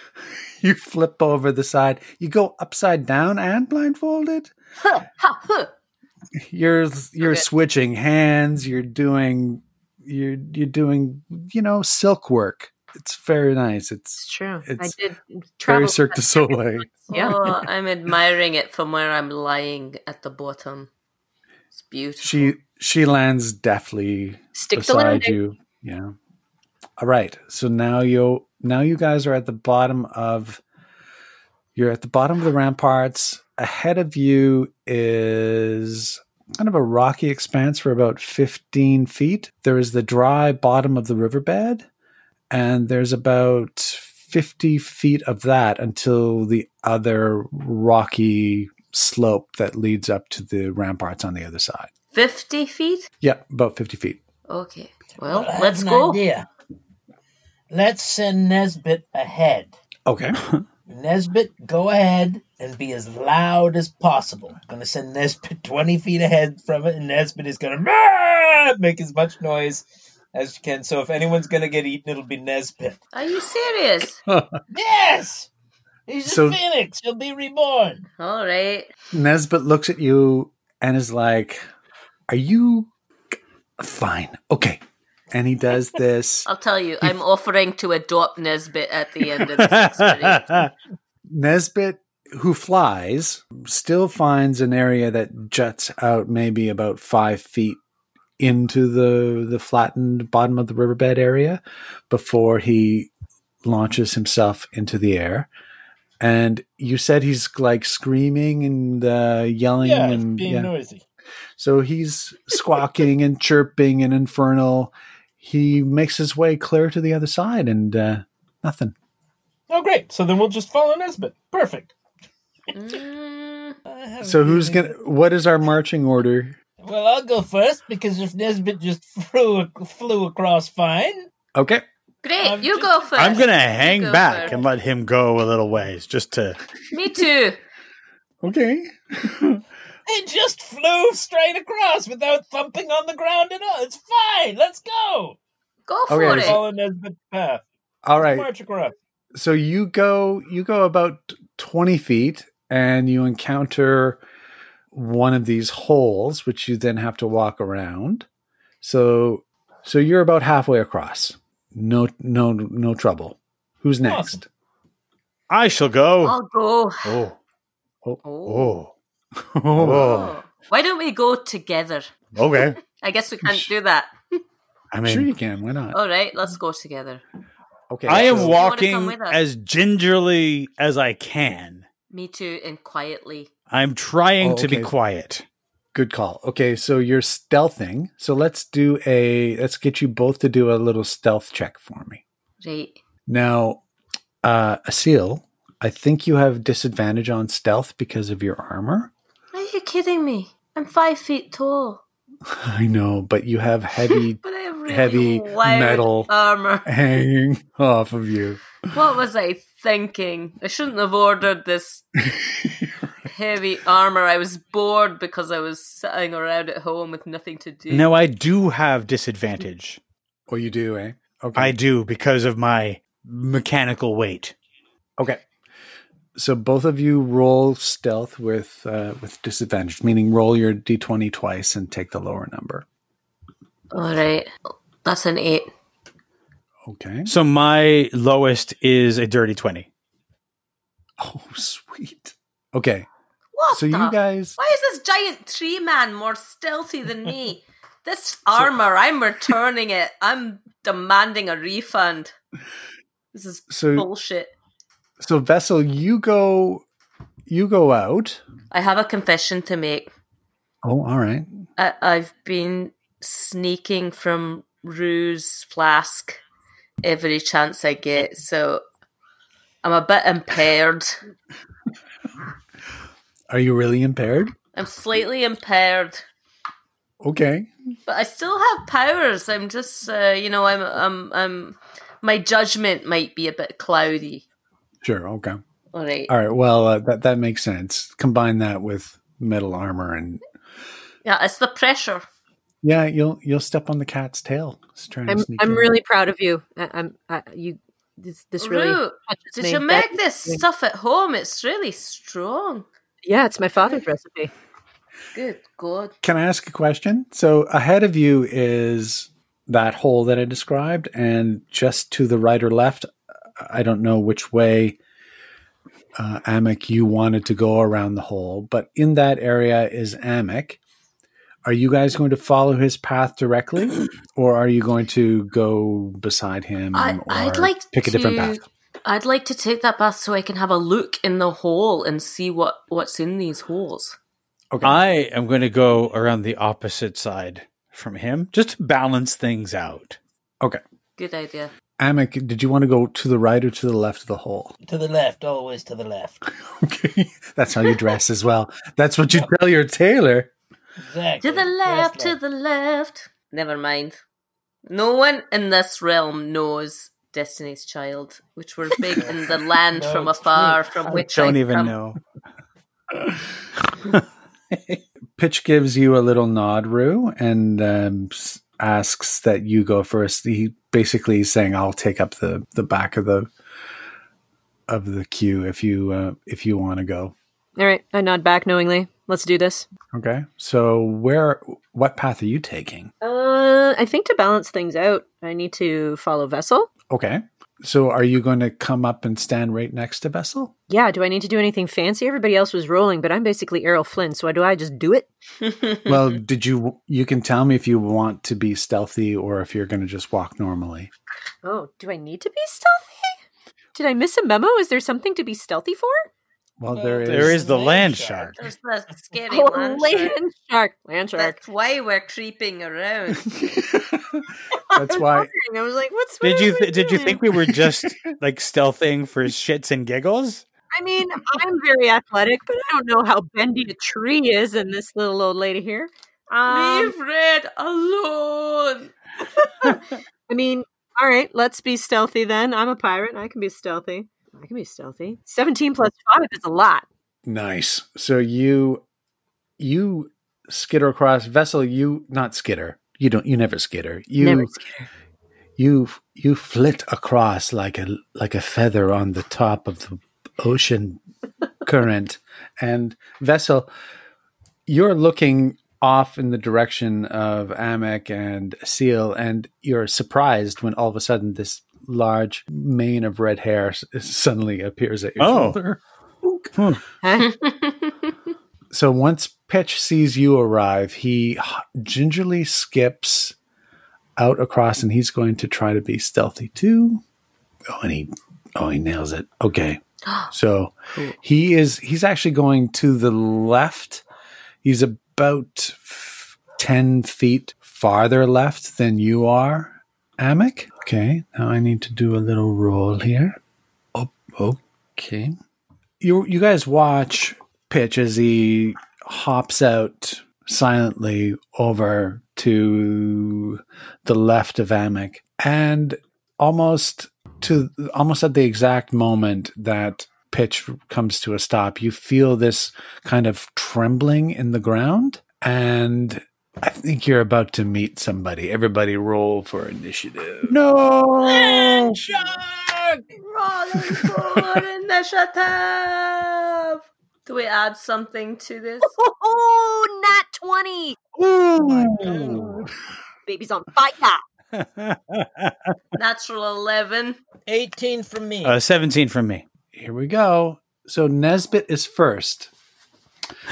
You flip over the side. You go upside down and blindfolded. Ha, huh. you're you're Okay. switching hands you're doing you're you're doing you know silk work it's very nice It's it's true. I It's did very travel. cirque du soleil Yeah. Oh, I'm admiring it from where I'm lying at the bottom. It's beautiful. she she lands deftly Stick the beside you yeah all right so now you now you guys are at the bottom of you're at the bottom of the ramparts ahead of you is kind of a rocky expanse for about 15 feet there is the dry bottom of the riverbed and there's about 50 feet of that until the other rocky slope that leads up to the ramparts on the other side 50 feet? yeah about 50 feet Okay. Well, I have let's go. Idea. Let's send Nesbit ahead. okay <laughs> Nesbit, go ahead and be as loud as possible. I'm gonna send Nesbit <laughs> 20 feet ahead from it, and Nesbit is gonna <laughs> make as much noise as you can. So if anyone's gonna get eaten, it'll be Nesbit. Are you serious? <laughs> Yes! He's So- a phoenix. He'll be reborn. All right. Nesbit looks at you and is like, Are you fine? Okay. And he does <laughs> this. I'll tell you, I'm offering to adopt Nesbit at the end of this experience. <laughs> Nesbit, who flies, still finds an area that juts out maybe about five feet into the the flattened bottom of the riverbed area before he launches himself into the air. And you said he's like screaming and uh, yelling Yeah, and being yeah. noisy. So he's squawking and chirping and infernal. He makes his way clear to the other side and uh, nothing. Oh, great. So then we'll just follow Nesbit. Perfect. Mm, <laughs> I have a So who's gonna? What is our marching order? Well, I'll go first because if Nesbit just flew flew across fine, Okay. great. I'm you just- go 1st I'm gonna hang go back first. and let him go a little ways, just to. <laughs> Me too. Okay. <laughs> it just flew straight across without thumping on the ground at all. It's fine. Let's go. Go for Okay, it. Follow Nesbit's path. All right. March across. So you go. You go about twenty feet, and you encounter one of these holes, which you then have to walk around. So, so you're about halfway across. No, no, no trouble. Who's next? I shall go. I'll go. Oh, Oh, oh, oh. Oh. oh. Why don't we go together? okay. <laughs> I guess we can't do that. I sure you can. Why not? All right, let's go together. Okay. I am so- wanna walking as gingerly as I can. Me too, and quietly. I'm trying Oh, to be quiet. Good call. Okay, so you're stealthing. So let's do a let's get you both to do a little stealth check for me. Right. Now, Uh, Asil, I think you have disadvantage on stealth because of your armor. Are you kidding me? I'm five feet tall. <laughs> I know, but you have heavy <laughs> But I have really Heavy metal. armor. <laughs> hanging off of you. What was I thinking? I shouldn't have ordered this heavy armor. I was bored because I was sitting around at home with nothing to do. No, I do have disadvantage. Oh, you do, eh? Okay. I do because of my mechanical weight. Okay. So both of you roll stealth with uh, with disadvantage, meaning roll your d20 twice and take the lower number. All right, that's an eight. Okay. So my lowest is a dirty 20. Oh, sweet. Okay. What? So the- you guys Why is this giant tree man more stealthy than me? <laughs> this armor, I'm returning it. I'm demanding a refund. This is so bullshit. so Vessel, you go you go out. I have a confession to make. Oh, all right. I- I've been sneaking from Rue's flask every chance I get, so I'm a bit impaired. <laughs> Are you really impaired? I'm slightly impaired, Okay. but I still have powers. I'm just, uh, you know, I'm, I'm, I'm. My judgment might be a bit cloudy. Sure. Okay. All right. All right. Well, uh, that that makes sense. Combine that with metal armor, and Yeah, it's the pressure. yeah, you'll you'll step on the cat's tail. Just trying to I'm I'm in. really proud of you. I, I'm I, you. This this really Rue, did me. you That- make this stuff at home? It's really strong. Yeah, it's my father's recipe. Good God. Can I ask a question? So ahead of you is that hole that I described, and just to the right or left, I don't know which way, uh, Amik, you wanted to go around the hole, but in that area is Amik. Are you guys going to follow his path directly, or are you going to go beside him I, or I'd like pick a different path? I'd like to take that bath so I can have a look in the hole and see what, what's in these holes. Okay. I am going to go around the opposite side from him just to balance things out. okay. Good idea. Amik, did you want to go to the right or to the left of the hole? To the left, always to the left. <laughs> Okay. That's how you dress as well. That's what you tell your tailor. Exactly. To the left, to the left. Never mind. No one in this realm knows Destiny's Child, which were big in the <laughs> land No, from afar, true. from I which Don't I even come. know. <laughs> Pitch gives you a little nod, Rue, and um, asks that you go first. He basically is saying, "I'll take up the the back of the of the queue if you uh, if you want to go." All right, I nod back knowingly. Let's do this. Okay. So where what path are you taking? Uh, I think to balance things out, I need to follow Vessel. Okay. So are you going to come up and stand right next to Vessel? Yeah, do I need to do anything fancy? Everybody else was rolling, but I'm basically Errol Flynn, so why do I just do it? <laughs> well, did you you can tell me if you want to be stealthy or if you're going to just walk normally. Oh, do I need to be stealthy? Did I miss a memo? Is there something to be stealthy for? Well, there is There is the Land land shark. shark. There's the <laughs> scary Oh, land shark. land shark. Land shark. That's why we're creeping around. <laughs> <laughs> That's why I was like, what's Did you th- did you think we were just like stealthing for shits and giggles? I mean, I'm very athletic, but I don't know how bendy a tree is in this little old lady here. Um, Leave Red alone. I mean, all right, let's be stealthy then. I'm a pirate I can be stealthy. I can be stealthy. 17 plus 5 is a lot. Nice. So you you skitter across vessel. You not skitter. You don't. You never skitter. You Never skitter. you you flit across like a like a feather on the top of the ocean <laughs> current. And vessel, you're looking off in the direction of Amek and Seal, and you're surprised when all of a sudden this large mane of red hair s- suddenly appears at your Oh. shoulder. Hmm. Huh? <laughs> So once Pitch sees you arrive, he h- gingerly skips out across, and he's going to try to be stealthy too. Oh, and he, oh, he nails it. Okay, <gasps> so he is. He's actually going to the left. He's about f- ten feet farther left than you are, Amik. Okay, now I need to do a little roll here. Oh Okay. You you guys watch Pitch as he hops out silently over to the left of Amek and almost to almost at the exact moment that pitch comes to a stop you feel this kind of trembling in the ground and I think you're about to meet somebody. Everybody roll for initiative. No. Shark! Rolling for <laughs> initiative. Do we add something to this? Oh, not 20. Ooh. Baby's on fire. That. <laughs> Natural 11. 18 from me. uh, 17 from me. Here we go. So Nesbit is first. <laughs>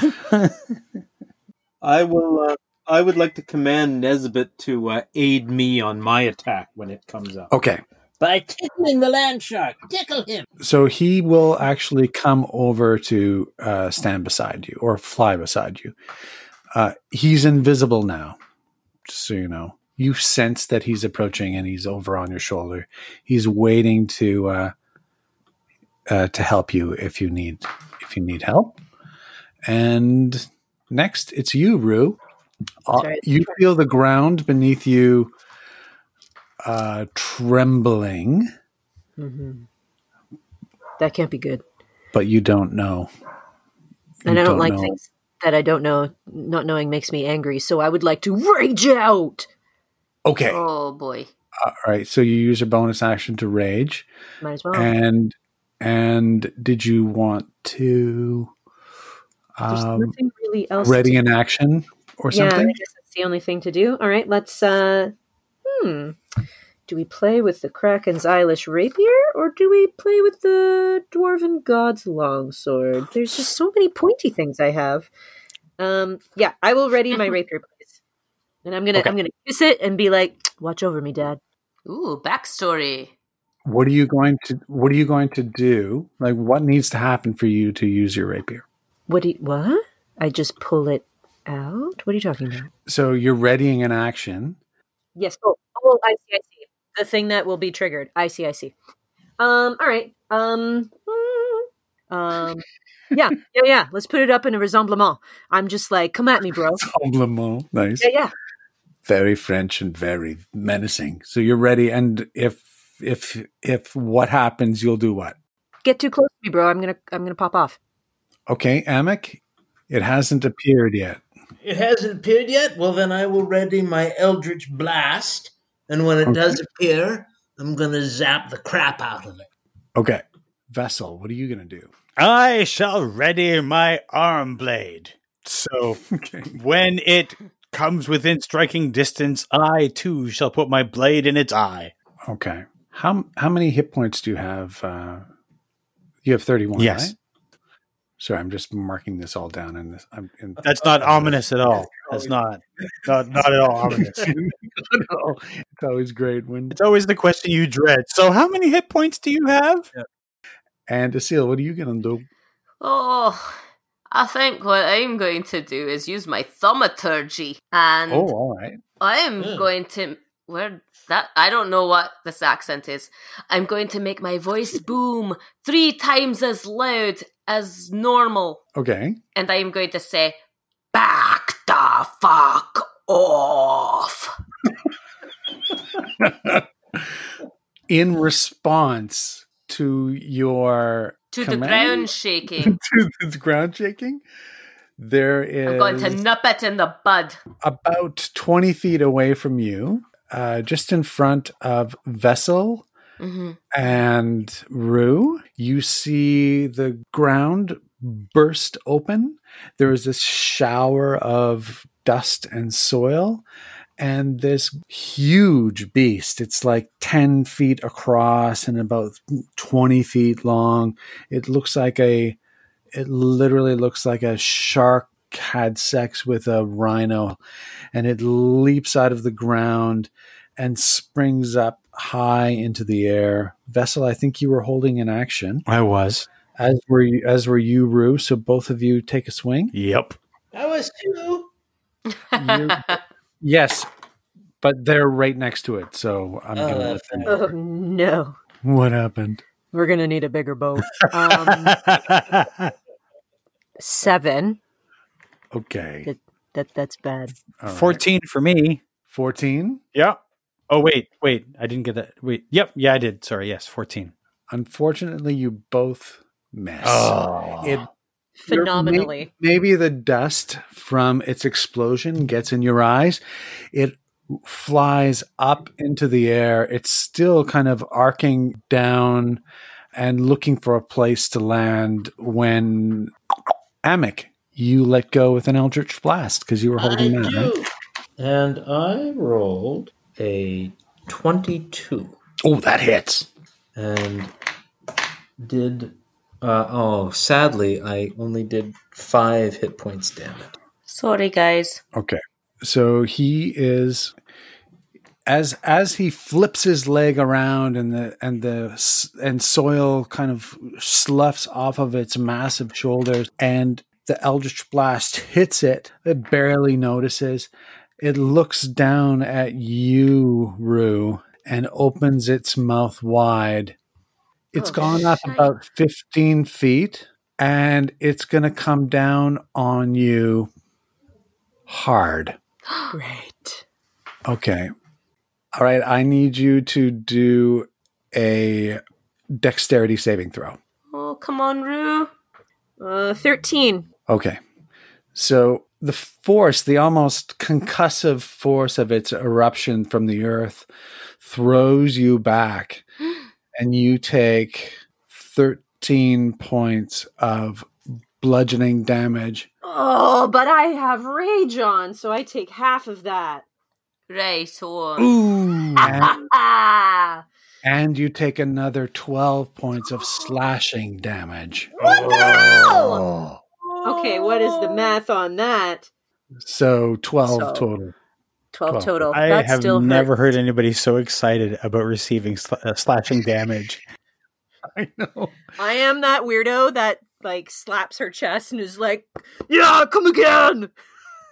I will. Uh, I would like to command Nesbit to uh, aid me on my attack when it comes up. Okay. By tickling the land shark. Tickle him. So he will actually come over to uh, stand beside you or fly beside you. Uh, he's invisible now, just so you know. You sense that he's approaching and he's over on your shoulder. He's waiting to uh, uh, to help you if you need if you need help. And next, it's you, Rue. Uh, you feel the ground beneath you uh, trembling, hmm That can't be good. but you don't know. And I don't, like know. things that I don't know. Not knowing makes me angry. So I would like to rage out. Okay. Oh boy. All right. So you use your bonus action to rage, Might as well. and and did you want to There's um, nothing really else. ready to- in action or yeah, I something? guess that's the only thing to do. All right, let's. uh Hmm. Do we play with the Kraken's eyelash rapier, or do we play with the dwarven god's longsword? There's just so many pointy things I have. Um. Yeah, I will ready my rapier, please. And I'm gonna Okay. I'm gonna kiss it and be like, "Watch over me, Dad." Ooh, backstory. What are you going to What are you going to do? Like, what needs to happen for you to use your rapier? What? Do you, what? I just pull it out. What are you talking about? So you're readying an action. Yes. Oh, oh, I see. I see. The thing that will be triggered. I see. I see. Um. All right. Um. mm, Um. <laughs> Yeah. Yeah. Yeah. Let's put it up in a rassemblement. I'm just like, come at me, bro. Compliment. Nice. Yeah. Yeah. Very French and very menacing. So you're ready, and if if if what happens, you'll do what? Get too close to me, bro. I'm gonna. I'm gonna pop off. Okay, Amek. It hasn't appeared yet. It hasn't appeared yet? Well, then I will ready my Eldritch Blast. And when it does appear, I'm going to zap the crap out of it. Okay, Vessel. What are you gonna do? I shall ready my arm blade. So <laughs> Okay. when it comes within striking distance, I too shall put my blade in its eye. Okay. How how many hit points do you have? Uh, you have thirty one. Yes. Right? Sorry, I'm just marking this all down in this. I'm in, That's not ominous at all. That's not not, not at all ominous. no, <laughs> it's always great when. <laughs> It's always the question you dread. So how many hit points do you have? And Asil, what are you gonna do? Oh, I think what I'm going to do is use my thaumaturgy, and Oh, all right. I am Hmm. going to where that I don't know what this accent is. I'm going to make my voice boom three times as loud as normal, Okay. and I am going to say, "Back the fuck off." <laughs> In response to your To the ground <laughs> shaking. to the ground shaking, there is I'm going to nip it in the bud. about twenty feet away from you, uh, just in front of Vessel hmm and Rue, you see the ground burst open. There is this shower of dust and soil, and this huge beast. It's like 10 feet across and about 20 feet long. It looks like a, it literally looks like a shark had sex with a rhino, and it leaps out of the ground and springs up high into the air. Vessel, I think you were holding an action, I was. as were you, as were you, Rue. So both of you take a swing. Yep. That was two. You're- yes, but they're right next to it. So I'm Oh, gonna let that's them. right. Oh no. What happened? We're gonna need a bigger boat. Um, <laughs> seven. Okay. That, that that's bad. All right. 14 for me. 14. Yeah. Oh, wait, wait. I didn't get that. Wait. Yep. Yeah, I did. Sorry. Yes, 14. Unfortunately, you both miss. Oh. It Phenomenally. maybe the dust from its explosion gets in your eyes. It flies up into the air. It's still kind of arcing down and looking for a place to land when Amic, you let go with an Eldritch Blast because you were holding I that, do. right? And I rolled a 22 Oh, that hits. and did. Uh, oh, sadly, I only did five hit points damage. Sorry, guys. Okay. So he is as as he flips his leg around and the and the and soil kind of sloughs off of its massive shoulders and the eldritch blast hits it it barely notices it looks down at you rue and opens its mouth wide It's Oh, gone up shite. about 15 feet and it's going to come down on you hard. <gasps> Great. Okay. All right. I need you to do a dexterity saving throw. Oh, come on, Rue. Uh, 13. Okay. So the force, the almost concussive force of its eruption from the earth throws you back <gasps> and you take 13 points of bludgeoning damage. Oh, but I have rage on, so I take half of that. Right, so Ooh. and, <laughs> and you take another 12 points of slashing damage. What the hell? Oh. Oh. Okay, what is the math on that? So 12 So- total. 12 Twelve. total. I that have still never hurts. heard anybody so excited about receiving sl- uh, slashing damage. <laughs> I know. I am that weirdo that like slaps her chest and is like, "Yeah, come again."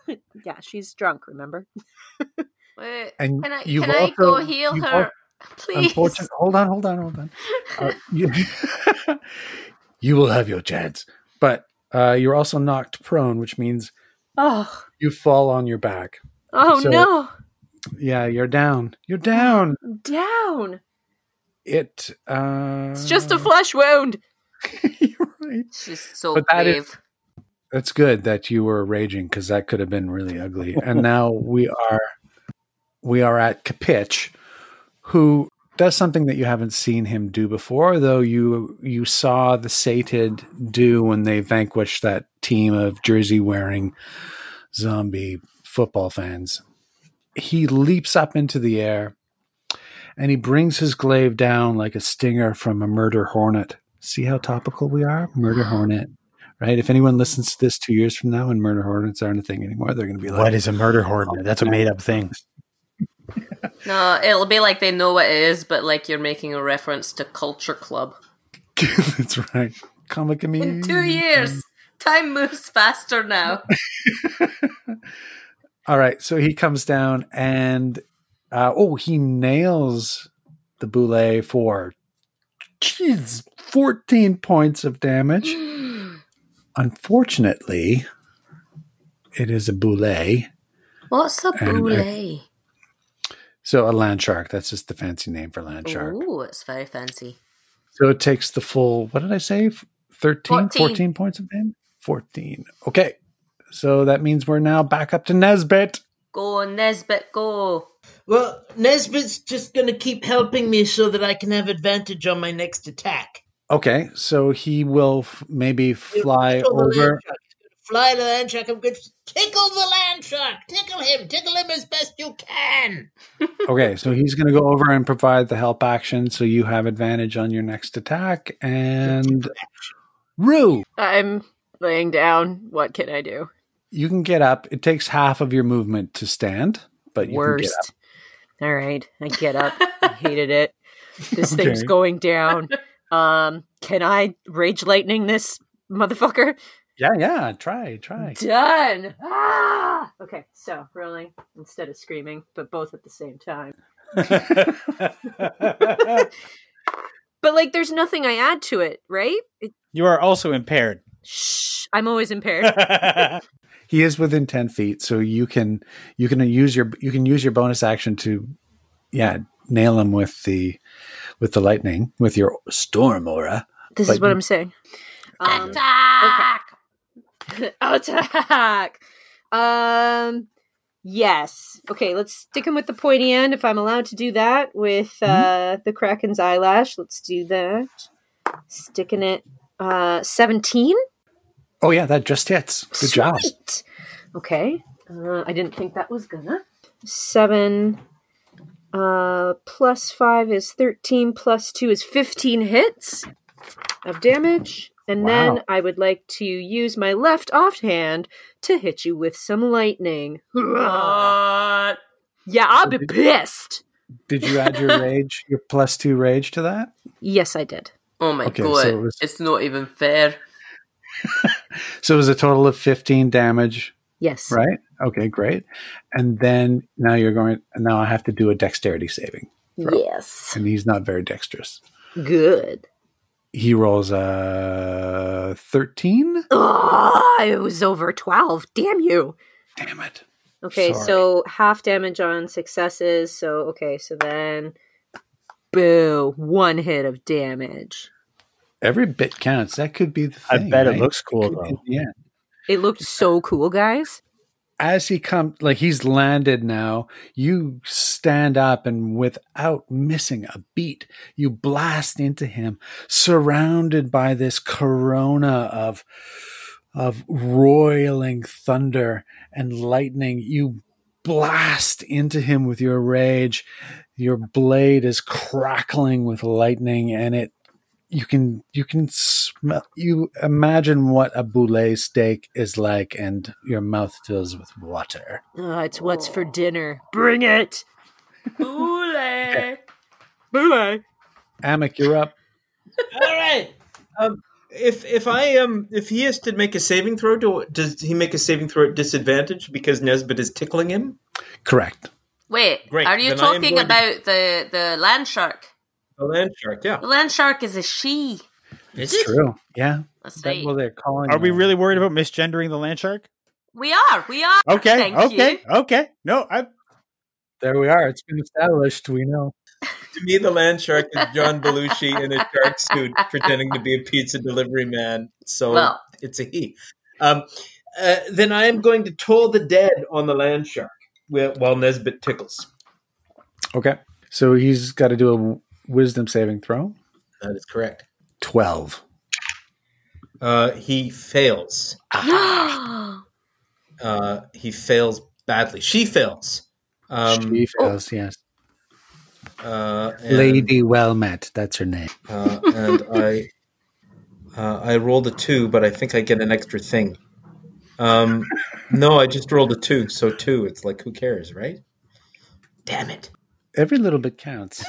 <laughs> yeah, she's drunk. Remember? <laughs> wait, And can I you've can I go heal her, al- please? Hold on, hold on, hold on. Uh, you, you will have your chance, but uh, you're also knocked prone, which means Oh, you fall on your back. oh So- no, Yeah, you're down. You're down. down. It. Uh, It's just a flesh wound. <laughs> you're right. She's so But that is- brave. It's good that you were raging because that could have been really ugly. And now we are, we are at Kapitch, who does something that you haven't seen him do before, though you you saw the sated do when they vanquished that team of jersey wearing zombie football fans. He leaps up into the air and he brings his glaive down like a stinger from a murder hornet. See how topical we are? Murder hornet. Right? If anyone listens to this two years from now and murder hornets aren't a thing anymore, they're going to be like, What is a murder hornet? That's a made up thing. No, it'll be like they know what it is, but like you're making a reference to Culture Club. <laughs> That's right. Comic In two years, time moves faster now. <laughs> All right. So he comes down and, uh, oh, he nails the bulette for, jeez, 14 points of damage. <gasps> Unfortunately, it is a bulette. What's a bulette? So a land shark. That's just the fancy name for land shark. Oh, it's very fancy. So it takes the full, what did I say? 13, 14, 14. points of damage? 14. Okay. So that means we're now back up to Nesbit. Go, Nesbit, go. Well, Nesbit's just gonna keep helping me so that I can have advantage on my next attack. Okay. So he will f- maybe fly Tickle the land over. Shark. He's gonna Fly the land shark. I'm going to tickle the land shark. Tickle him. Tickle him as best you can. <laughs> Okay. So he's going to go over and provide the help action. So you have advantage on your next attack. And Rue, I'm laying down. What can I do? you can get up. It takes half of your movement to stand, but you can get up. Worst. All right, I get up. I hated it. <laughs> This thing's going down. Um, can I rage lightning this motherfucker? Yeah. Yeah. Try. Try. Done. Ah! Okay, so rolling instead of screaming, but both at the same time. <laughs> But like, there's nothing I add to it, right? It, You are also impaired. shh, I'm always impaired. <laughs> <laughs> He is within ten feet, so you can you can use your you can use your bonus action to yeah nail him with the with the lightning with your storm aura. this But is what you- I'm saying. Um, Attack! <laughs> attack. Um, yes. Okay, let's stick him with the pointy end if I'm allowed to do that with uh, the Kraken's eyelash. Let's do that. Sticking it. Uh, 17? Oh yeah, that just hits. Good job. Okay. Uh, I didn't think that was gonna. Seven. Uh, plus five is 13, plus two is 15 hits of damage. And then I would like to use my left offhand to hit you with some lightning. <laughs> What? Yeah, I'll be pissed. Did you add your <laughs> rage, your plus two rage to that? Yes, I did. Oh my Okay, god, so it was- it's not even fair. <laughs> So it was a total of fifteen damage, Yes. right? Okay, great. And then now you're going. Now I have to do a dexterity saving, Yes. and he's not very dexterous. Good. He rolls a thirteen. Oh, it was over 12. Damn you. Damn it! Okay, Sorry. so half damage on successes. So okay, so then boo, one hit of damage. Every bit counts. That could be the I thing. bet it looks cool Could be though. the end. It looked so cool, guys. As he comes like he's landed now you stand up and without missing a beat you blast into him surrounded by this corona of of roiling thunder and lightning. You blast into him with your rage. Your blade is crackling with lightning and it you can you can smell you imagine what a bulette steak is like and your mouth fills with water Oh, it's what's for dinner. Bring it. Bulette. Bulette. Amik, you're up All right. Um, if if I um if he has to make a saving throw, do, does he make a saving throw at disadvantage because Nesbit is tickling him? correct Wait, Great, are you then talking going to- about the the land shark? The land shark, yeah. The land shark is a she. Is it's true yeah That's that's right. they're calling Are we really worried about misgendering the land shark? We are. We are. Okay, Thank okay, you. okay. No, I there we are it's been established we know To me, the land shark is John Belushi in a shark suit pretending to be a pizza delivery man. So Well. it's a he. Um, uh, then I am going to toll the dead on the land shark while Nesbit tickles. okay so he's got to do a wisdom saving throw That is correct. 12 Uh, he fails. <gasps> Uh, he fails badly. She fails. Um, she fails yes uh, and, lady well met that's her name uh, and <laughs> I, uh, I rolled a two, but I think I get an extra thing. Um, no, I just rolled a two, so two. It's like who cares, right? Damn it! Every little bit counts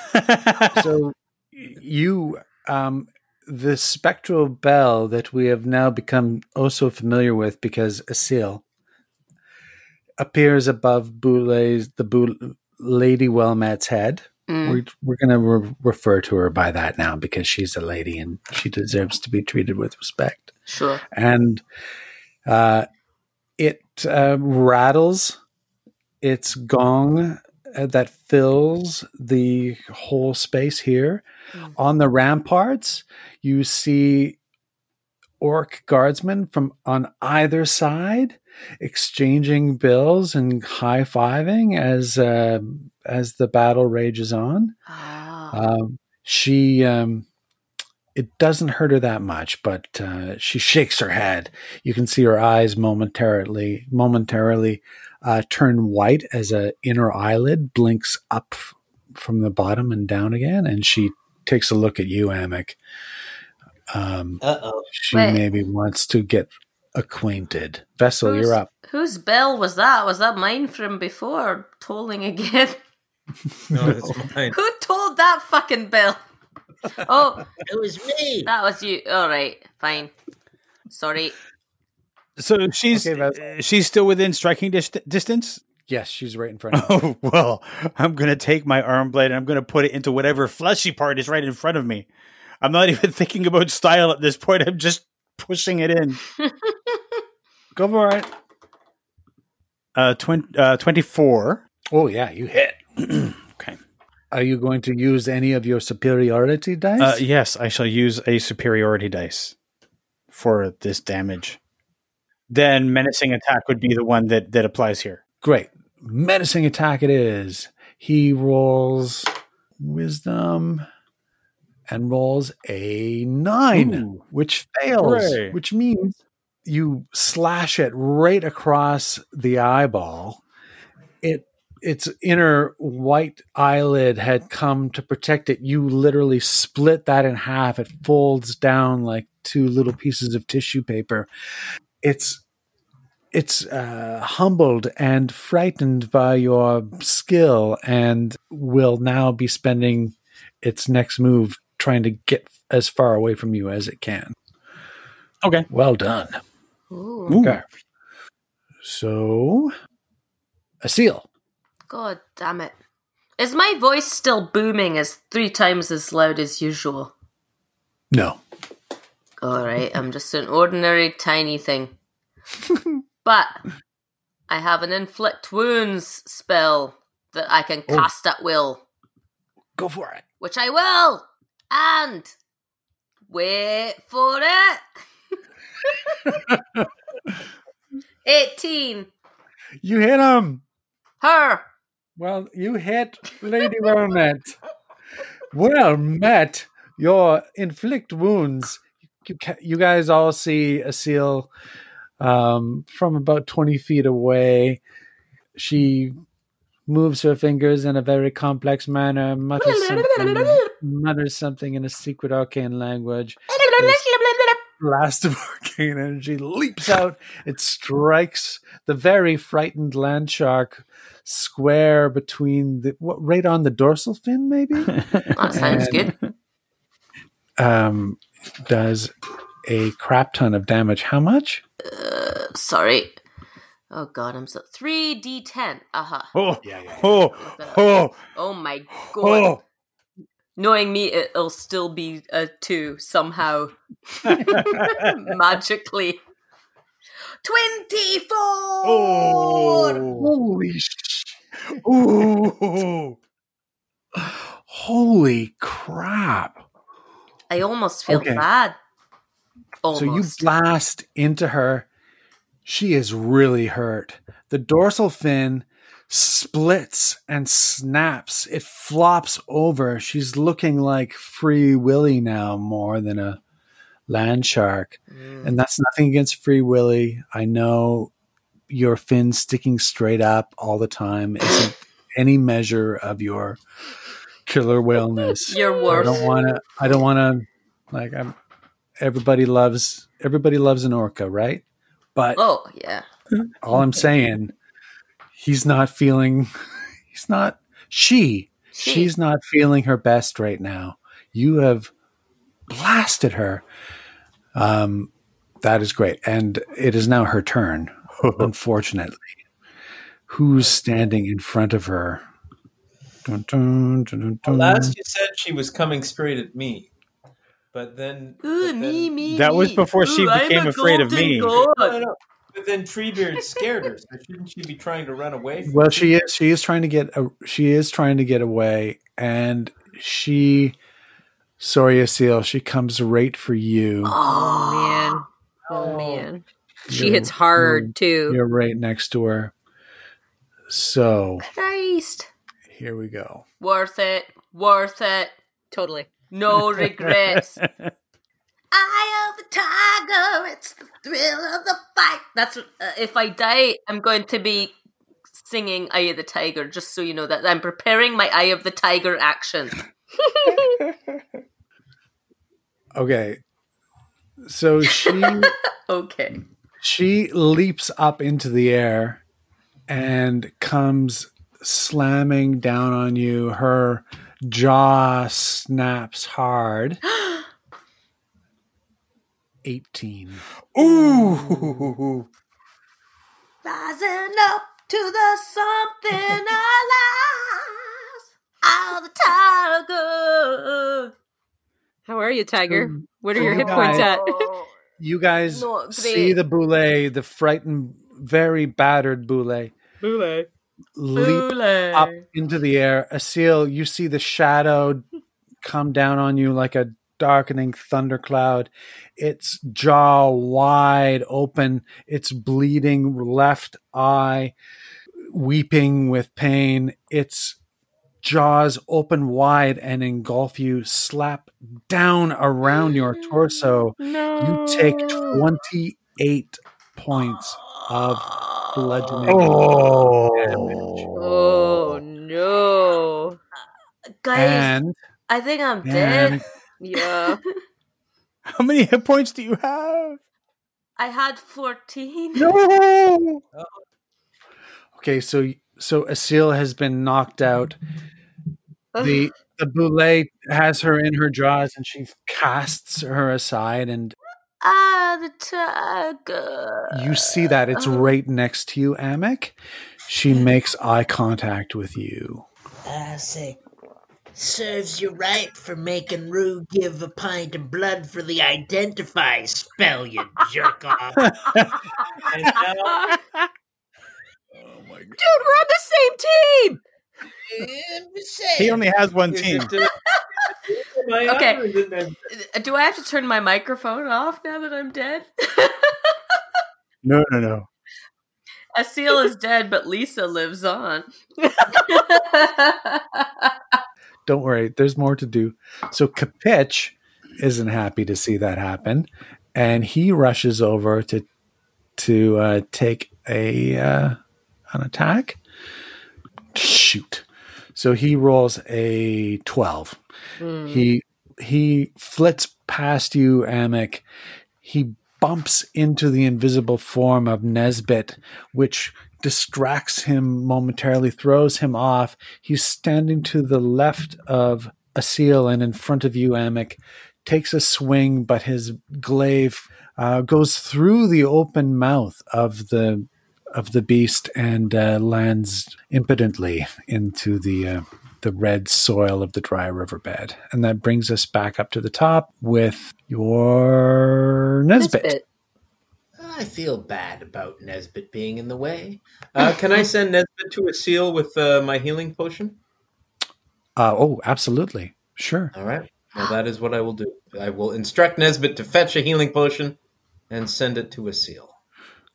so you um the spectral bell that we have now become oh so familiar with because Asil appears above Bulette's the Bulette, Lady Wellmet's head. Mm. We're, we're going to re- refer to her by that now because she's a lady and she deserves to be treated with respect. Sure. And uh, it uh, rattles its gong that fills the whole space here. Mm. On the ramparts, you see orc guardsmen from on either side exchanging bills and high fiving as uh, as the battle rages on. Ah. Um, she um, it doesn't hurt her that much, but uh, she shakes her head. You can see her eyes momentarily momentarily uh, turn white as a inner eyelid blinks up from the bottom and down again, and she takes a look at you, Amik. Um, Uh oh. she Wait. maybe wants to get acquainted. Vessel, Who's- you're up. Whose bell was that? Was that mine from before? Tolling again? <laughs> No, that's mine. Who told that fucking bell? Oh, It was me. that was you. All right, fine. Sorry. So she's Okay, uh, she's still within striking dis- distance. Yes, she's right in front of you. <laughs> Oh well, I'm gonna take my arm blade and I'm gonna put it into whatever fleshy part is right in front of me. I'm not <laughs> even thinking about style at this point. I'm just pushing it in. <laughs> Go for it. Uh, uh 24. Oh yeah, you hit. <clears throat> Okay. Are you going to use any of your superiority dice? Uh, yes, I shall use a superiority dice for this damage. Then menacing attack would be the one that that applies here. Great. Menacing attack it is. He rolls wisdom and rolls a nine, Ooh. which fails, Hooray. which means you slash it right across the eyeball. It its inner white eyelid had come to protect it. You literally split that in half. It folds down like two little pieces of tissue paper. It's it's uh, humbled and frightened by your skill and will now be spending its next move trying to get as far away from you as it can. Okay. Well done. Ooh. Ooh. Okay. So, Asil. God damn it. Is my voice still booming as three times as loud as usual? No. Alright, I'm just an ordinary tiny thing. <laughs> but I have an inflict wounds spell that I can Oh. cast at will, Go for it. which I will. And wait for it. <laughs> 18. You hit him. Her. Well, you hit Lady well met. Well met. Your inflict wounds. You, ca- you guys all see Asil um, from about 20 feet away. She moves her fingers in a very complex manner, mutters <laughs> something, mutters something in a secret arcane language. blast of <laughs> arcane energy leaps out. It strikes the very frightened land shark square between the what, right on the dorsal fin, maybe. <laughs> That sounds And- good. um, does a crap ton of damage. How much? Uh, sorry. Oh god, I'm so 3d10. Uh-huh. Oh, oh, oh, Oh my god. oh. Knowing me, it'll still be a 2 somehow. <laughs> Magically. 24! Oh. Holy sh! Ooh! <laughs> Holy crap! I almost feel Okay. bad. Almost. So you blast into her. She is really hurt. The dorsal fin splits and snaps. It flops over. She's looking like Free Willy now more than a land shark. Mm. And that's nothing against Free Willy. I know your fin sticking straight up all the time isn't any measure of your killer <laughs> whaleness. Your I don't want to. I don't want to. Like I'm. Everybody loves. Everybody loves an orca, right? But Oh, yeah. all I'm <laughs> saying, he's not feeling. <laughs> He's not. She. She. She's not feeling her best right now. You have blasted her. Um, that is great, and it is now her turn. unfortunately, who's standing in front of her? Dun, dun, dun, dun, dun. Last you said she was coming straight at me, but then, Ooh, but then me, That was before she Ooh, I'm became afraid of me. god. no, no. But then Treebeard scared her, so shouldn't she be trying to run away? From Well, me? she is. She is trying to get. A, she is trying to get away, and she, Soria Seal, she comes right for you. Oh man. Oh man. She You're- hits hard too. You're right next to her. So Christ. Here we go. Worth it. Worth it. Totally. No regrets. <laughs> Eye of the tiger, it's the thrill of the fight. That's uh, if I die, I'm going to be singing Eye of the Tiger, just so you know that I'm preparing my Eye of the Tiger action. <laughs> <laughs> Okay. So she Okay. she leaps up into the air and comes slamming down on you. Her jaw snaps hard. <gasps> 18. Ooh. Rising up to the something alive. Eye of the Tiger. How are you, Tiger? So- What are so your you hit points at? Oh. You guys Not see the bulette, the frightened, very battered bulette, Bulette. Leap up into the air. Asil, you see the shadow come down on you like a darkening thundercloud. Its jaw wide open, its bleeding left eye weeping with pain. Its jaws open wide and engulf you, slap down around your torso. No. <gasps> You take 28 points of bludgeoning damage. Oh. oh no. Guys, And, I think I'm dead. Yeah. <laughs> How many hit points do you have? I had 14. No. Oh. okay, so so Asil has been knocked out. The the bulette has her in her jaws and she casts her aside and Ah, the tiger. you see that it's right next to you, Amek. She makes eye contact with you. I say, serves you right for making Rue give a pint of blood for the identify spell, you jerk off. <laughs> And now, <laughs> Dude, we're on the same team. I'm just saying. He only has one team. it, uh, am I Okay. on or is it them? Do I have to turn my microphone off now that I'm dead? <laughs> No, no, no. Asil is dead, but Lisa lives on. <laughs> Don't worry, there's more to do. So Kapitch isn't happy to see that happen, and he rushes over to to uh, take a uh, an attack. Shoot! So he rolls a twelve. He he flits past you, Amek. He bumps into the invisible form of Nesbit, which distracts him momentarily, throws him off. He's standing to the left of Asil and in front of you, Amek. Takes a swing, but his glaive uh, goes through the open mouth of the of the beast and uh, lands impotently into the uh, the red soil of the dry riverbed. And that brings us back up to the top with your Nesbit. Nesbit. I feel bad about Nesbit being in the way. Uh, can I send Nesbit to Asil with uh, my healing potion? Uh, oh, absolutely. Sure. All right. Well, that is what I will do. I will instruct Nesbit to fetch a healing potion and send it to Asil.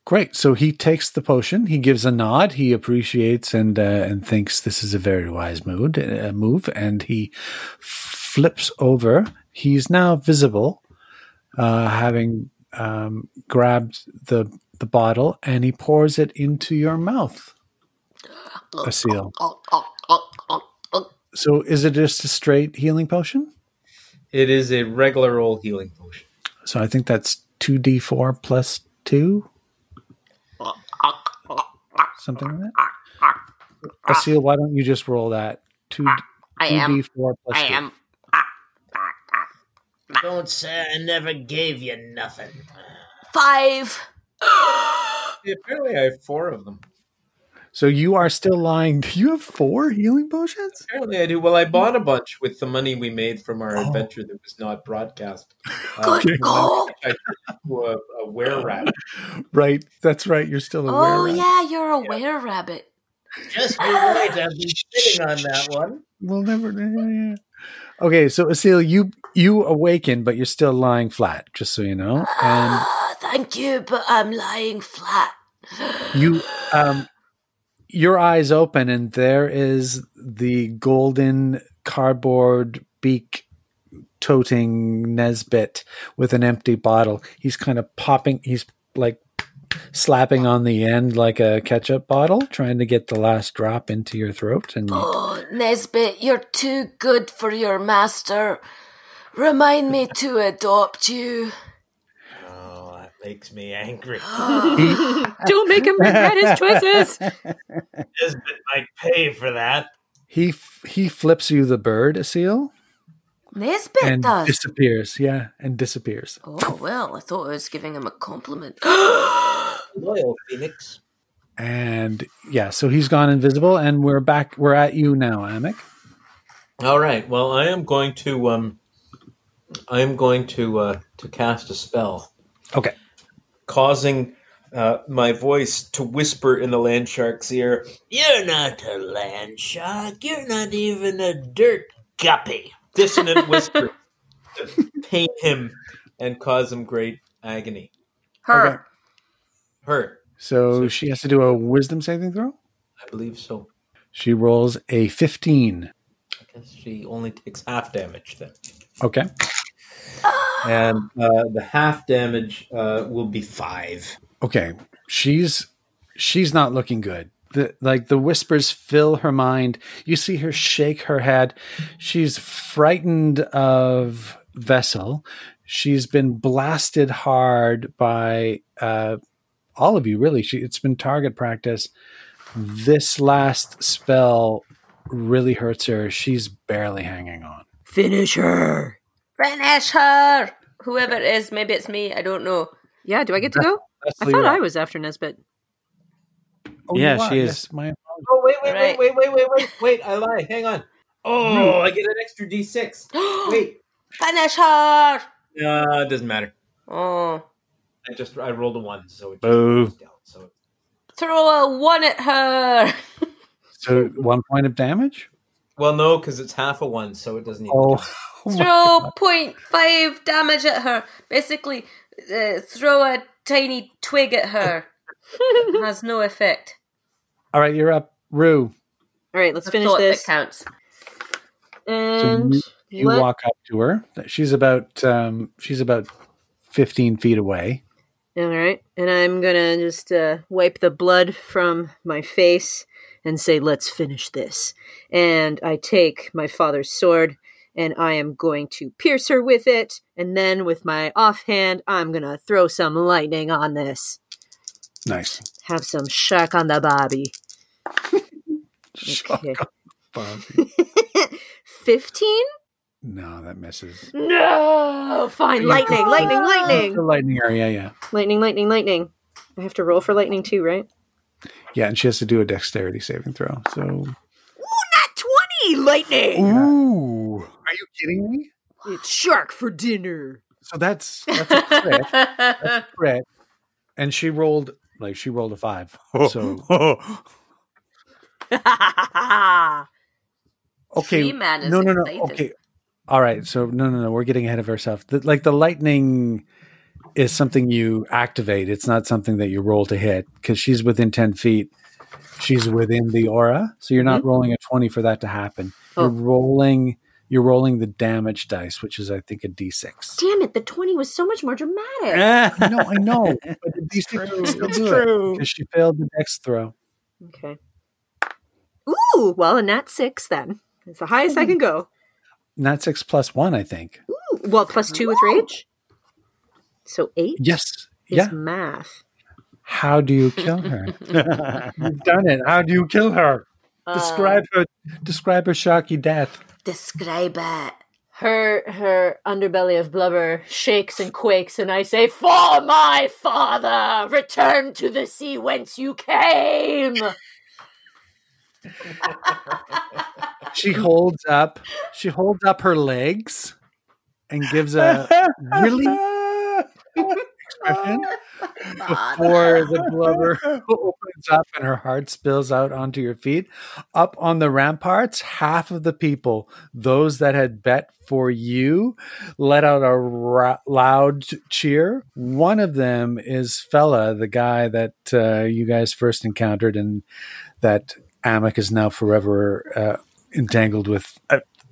Great. So he takes the potion. He gives a nod. He appreciates and uh, and thinks this is a very wise mood, uh, move. And he flips over. He's now visible, uh, having um, grabbed the the bottle, and he pours it into your mouth. Asil. So is it just a straight healing potion? It is a regular old healing potion. So I think that's two d four plus two, something like that. Asil, why don't you just roll that two ah, I two am. d four plus I two? am. Ah, ah, don't say I never gave you nothing. Five. <gasps> Yeah, apparently, I have four of them. So you are still lying. <laughs> You have four healing potions. Apparently, I do. Well, I bought a bunch with the money we made from our Oh. adventure that was not broadcast. <laughs> Uh, Good call. I turned into a, a were rat. Right, that's right. You're still a Oh, were-rat. yeah, you're a were rabbit. Just you wait, I've been <laughs> sitting on that one. We'll never. yeah, yeah. Okay, so Asil, you you awaken, but you're still lying flat. Just so you know, and Ah, thank you, but I'm lying flat. you um your eyes open and there is the golden cardboard beak toting Nesbit with an empty bottle. He's kind of popping he's like slapping on the end like a ketchup bottle, trying to get the last drop into your throat and Oh, Nesbit, you're too good for your master. Remind me to adopt you. That makes me angry. <gasps> <laughs> Don't make him regret his choices. <laughs> Nesbit might pay for that. he f- he flips you the bird, Asil, Nesbit and does. disappears. Yeah, and disappears. Oh, well, I thought I was giving him a compliment. <gasps> Loyal Phoenix. And yeah, so he's gone invisible, and we're back. We're at you now, Amek. All right. Well, I am going to um, I am going to uh, to cast a spell, Okay. Causing uh, my voice to whisper in the land shark's ear. You're not a land shark. You're not even a dirt guppy. Dissonant <laughs> whisper to pain him and cause him great agony. Her. Okay. Her, So she has to do a wisdom saving throw. I believe so. She rolls a 15. I guess she only takes half damage then. Okay. And uh, the half damage uh, will be five. Okay. She's she's not looking good. The like the whispers fill her mind. You see her shake her head. She's frightened of Vessel. She's been blasted hard by uh all of you really. She it's been target practice. This last spell really hurts her. She's barely hanging on. Finish her. Finish her! Whoever it is, maybe it's me, I don't know. Yeah, do I get to go? I thought I was after Nesbit. Oh, Yeah, she is. Yes, my Oh wait, wait, Right. wait, wait, wait, wait, wait, wait! I lie. Hang on. Oh, I get an extra D6. <gasps> Wait, Finish her! uh, it doesn't matter. Oh. I just I rolled a one, so it just Boo. goes down. So Throw a one at her! <laughs> So one point of damage. Well, no, because it's half a one, so it doesn't even. Oh, <laughs> oh throw point five damage at her. Basically, uh, throw a tiny twig at her. <laughs> Has no effect. All right, you're up, Rue. All right, let's The finish thought this. that counts. And you- You walk up to her. She's about um, she's about fifteen feet away. All right, and I'm gonna just uh, wipe the blood from my face and say, "Let's finish this." And I take my father's sword, and I am going to pierce her with it. And then, with my offhand, I'm gonna throw some lightning on this. Nice. Have some shock on the bobby. <laughs> Shock Okay. on Bobby. <laughs> Fifteen? No, that misses. No. Fine. Lightning. Lightning. The Lightning. lightning area, yeah, Lightning. Lightning. Lightning. I have to roll for lightning too, right? Yeah, and she has to do a dexterity saving throw. So, Not twenty. Lightning. ooh, are you kidding me? It's shark for dinner. So that's that's a crit, <laughs> that's a crit, and she rolled like she rolled a five. So <laughs> okay, Tree man is no, no, no. excited. Okay, all right. So no, no, no. We're getting ahead of ourselves. The, like the lightning is something you activate. It's not something that you roll to hit because she's within ten feet. She's within the aura, so you're not mm-hmm. rolling a twenty for that to happen. You're Oh. rolling. You're rolling the damage dice, which is, I think, a d6. Damn it! The twenty was so much more dramatic. <laughs> I know, I know, but <laughs> the d6 will still It's do true. because she failed the next throw. Okay. Ooh, well, a nat six then. It's the highest I can go. Not six plus one, I think. Ooh, well, plus two with rage. So eight Yes. is Yeah. math. How do you kill her? <laughs> You've done it. How do you kill her? Uh, describe her. Describe her shocky death. Describe it. Her her underbelly of blubber shakes and quakes, and I say, "For my father, return to the sea whence you came." <laughs> She holds up. She holds up her legs and gives a <laughs> really expression before the blubber <laughs> opens up and her heart spills out onto your feet. Up on the ramparts, half of the people, those that had bet for you, let out a ra- loud cheer. One of them is Fella, the guy that uh, you guys first encountered and that Amik is now forever uh, entangled with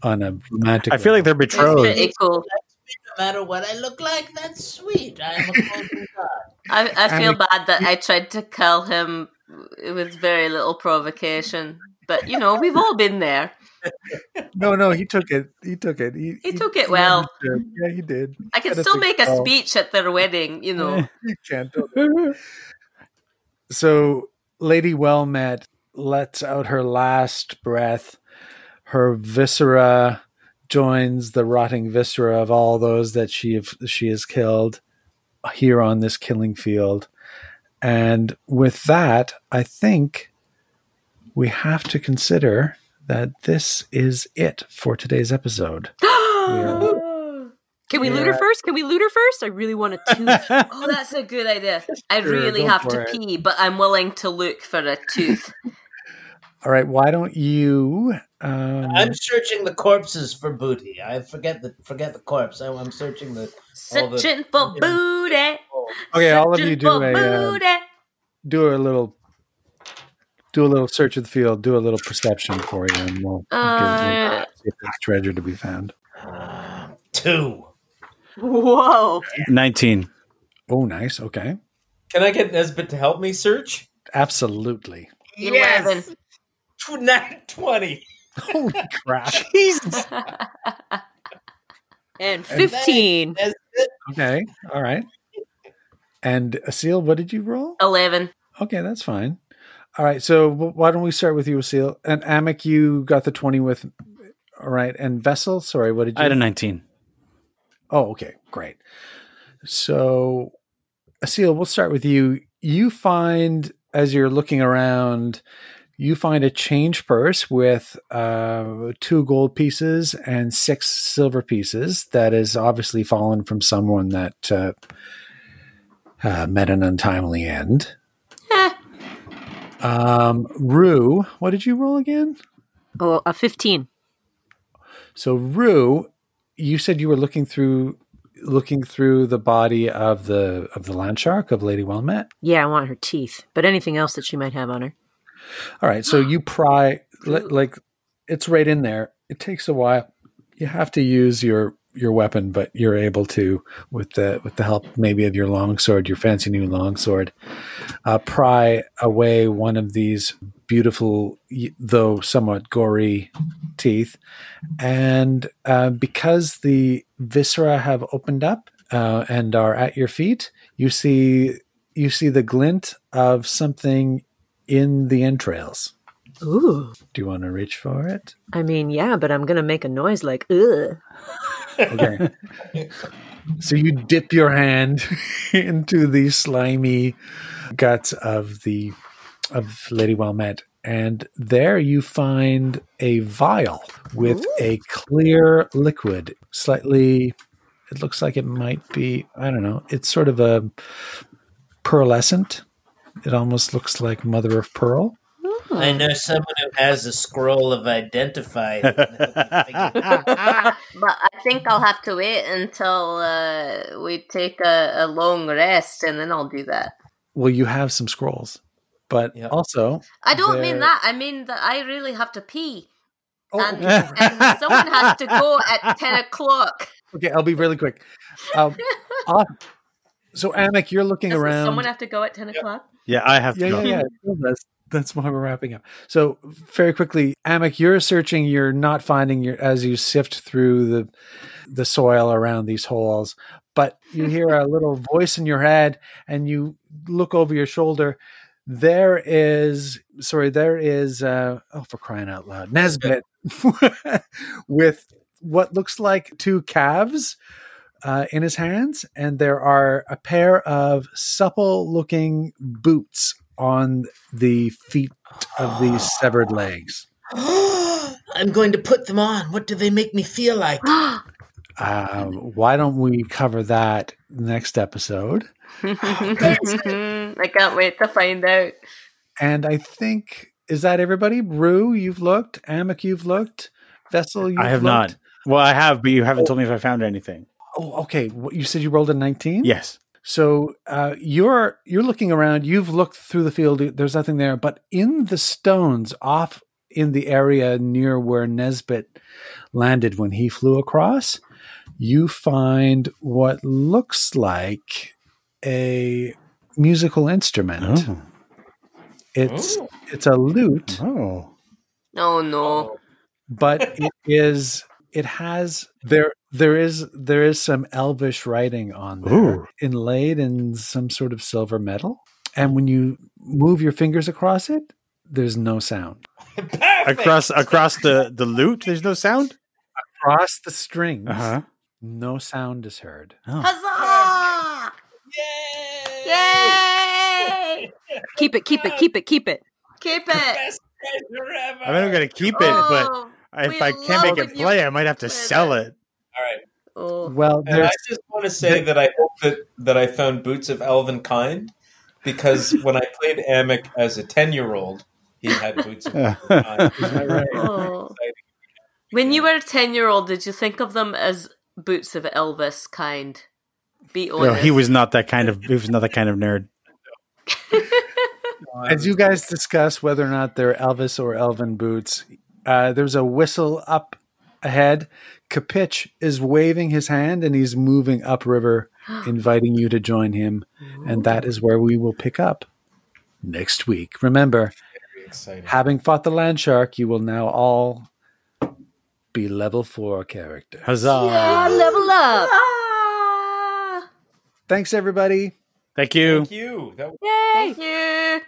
on a romantic. I feel like they're betrothed. pretty cool. No matter what I look like, that's sweet. I'm a golden <laughs> god. I, I feel And- bad that I tried to kill him with very little provocation. But, you know, we've all been there. <laughs> No, no, he took it. He took it. He, He took it well. understood. Yeah, he did. I can still make a skull. speech at their wedding, you know. <laughs> you can't. So, Lady Well Met lets out her last breath. Her viscera joins the rotting viscera of all those that she have, she has killed here on this killing field. And with that, I think we have to consider that this is it for today's episode. Are <gasps> <gasps> Can we loot her first? Can we loot her first? I really want a <laughs> tooth. Oh, that's a good idea. I Sure, really have to it. pee, but I'm willing to look for a tooth. <laughs> All right, why don't you? Um, I'm searching the corpses for booty. I forget the forget the corpse. I, I'm searching the. All the- Searching for booty. okay, all of you do a uh, do a little do a little search of the field. Do a little perception for you, and we'll, Uh, we'll see if there's treasure to be found. Uh, two. Whoa. 19. Oh, nice. Okay, Can I get Nesbit to help me search? absolutely. Eleven. Tw- Nat 20. Holy crap! <laughs> Jesus. <laughs> And 15. Nesbit, Okay, all right. And uh, Asil, what did you roll? Eleven. Okay, that's fine. All right, so why don't we start with you, Asil? And Amik, you got the twenty with. All right, and Vessel, sorry, what did you? I had a 19. Oh, okay, great. So, Asil, we'll start with you. You find, as you're looking around, you find a change purse with uh, two gold pieces and six silver pieces that is obviously fallen from someone that uh, uh, met an untimely end. Eh. Um, Rue, what did you roll again? Oh, a 15. So Rue, you said you were looking through looking through the body of the of the land shark of Lady Wellmet. Yeah, I want her teeth, but anything else that she might have on her. All right, so you pry li- like it's right in there. It takes a while. You have to use your your weapon, but you're able to with the with the help maybe of your longsword, your fancy new longsword, uh, pry away one of these beautiful though somewhat gory teeth, and uh, because the viscera have opened up uh, and are at your feet, you see you see the glint of something in the entrails. Ooh. Do you want to reach for it? I mean, yeah, but I'm going to make a noise like, ugh. Okay. so you dip your hand <laughs> into the slimy guts of the of Lady Wellmet, and there you find a vial with a clear liquid, slightly. It looks like it might be. I don't know. It's sort of a pearlescent. It almost looks like mother of pearl. I know someone who has a scroll of identify. <laughs> but I think I'll have to wait until uh, we take a, a long rest, and then I'll do that. Well, you have some scrolls, but Yeah. also I don't There- mean that. I mean that I really have to pee, Oh, and, <laughs> and someone has to go at ten o'clock. Okay, I'll be really quick. Um, <laughs> off- so, Anik, you're looking Doesn't around. someone have to go at ten o'clock? Yeah, I have to yeah, go. yeah, yeah. That's, that's why we're wrapping up. So, very quickly, Amek, you're searching. You're not finding your as you sift through the the soil around these holes, but you <laughs> hear a little voice in your head, and you look over your shoulder. There is, sorry, there is. Uh, oh, for crying out loud, Nesbit <laughs> with what looks like two calves uh, in his hands, and there are a pair of supple-looking boots on the feet of these <gasps> severed legs. <gasps> I'm going to put them on. What do they make me feel like? <gasps> Um, why don't we cover that next episode? <laughs> I can't wait to find out. And I think is that everybody? Rue, you've looked. Amek, you've looked. Vessel, you've I have looked? not. Well, I have, but you haven't told me if I found anything. Oh, okay. What, you said you rolled a nineteen. Yes. So uh, you're you're looking around. You've looked through the field. There's nothing there, but in the stones off in the area near where Nesbit landed when he flew across, you find what looks like a musical instrument. Oh. It's it's a lute, Oh. Oh no. but it is it has there there is there is some elvish writing on there Ooh. inlaid in some sort of silver metal and when you move your fingers across it there's no sound <laughs> Perfect. Across across the the lute, there's no sound. across the strings Uh huh. no sound is heard Oh. Huzzah! Yay! Yay! Keep it, keep it, keep it, keep it. Keep it. Best ever. I mean, I'm gonna keep it, but Oh, if I can't make it you play, I might have to sell that. it. All right. Oh. Well, And I just want to say that I hope that, that I found Boots of Elven Kind because <laughs> when I played Amic as a 10 year old, he had Boots of Elven Kind. <laughs> Oh. When you were a 10 year old, did you think of them as boots of Elvis kind? Be No, he was not that kind of. He was not that kind of nerd. <laughs> as you guys discuss whether or not they're Elvis or Elvin boots, uh, there's a whistle up ahead. Kapitch is waving his hand and he's moving upriver, <gasps> inviting you to join him. And that is where we will pick up next week. Remember, having fought the land shark, you will now all be level four character. Huzzah! Ah, level up. Ah! Thanks, everybody. Thank you. Thank you. That was Thank you.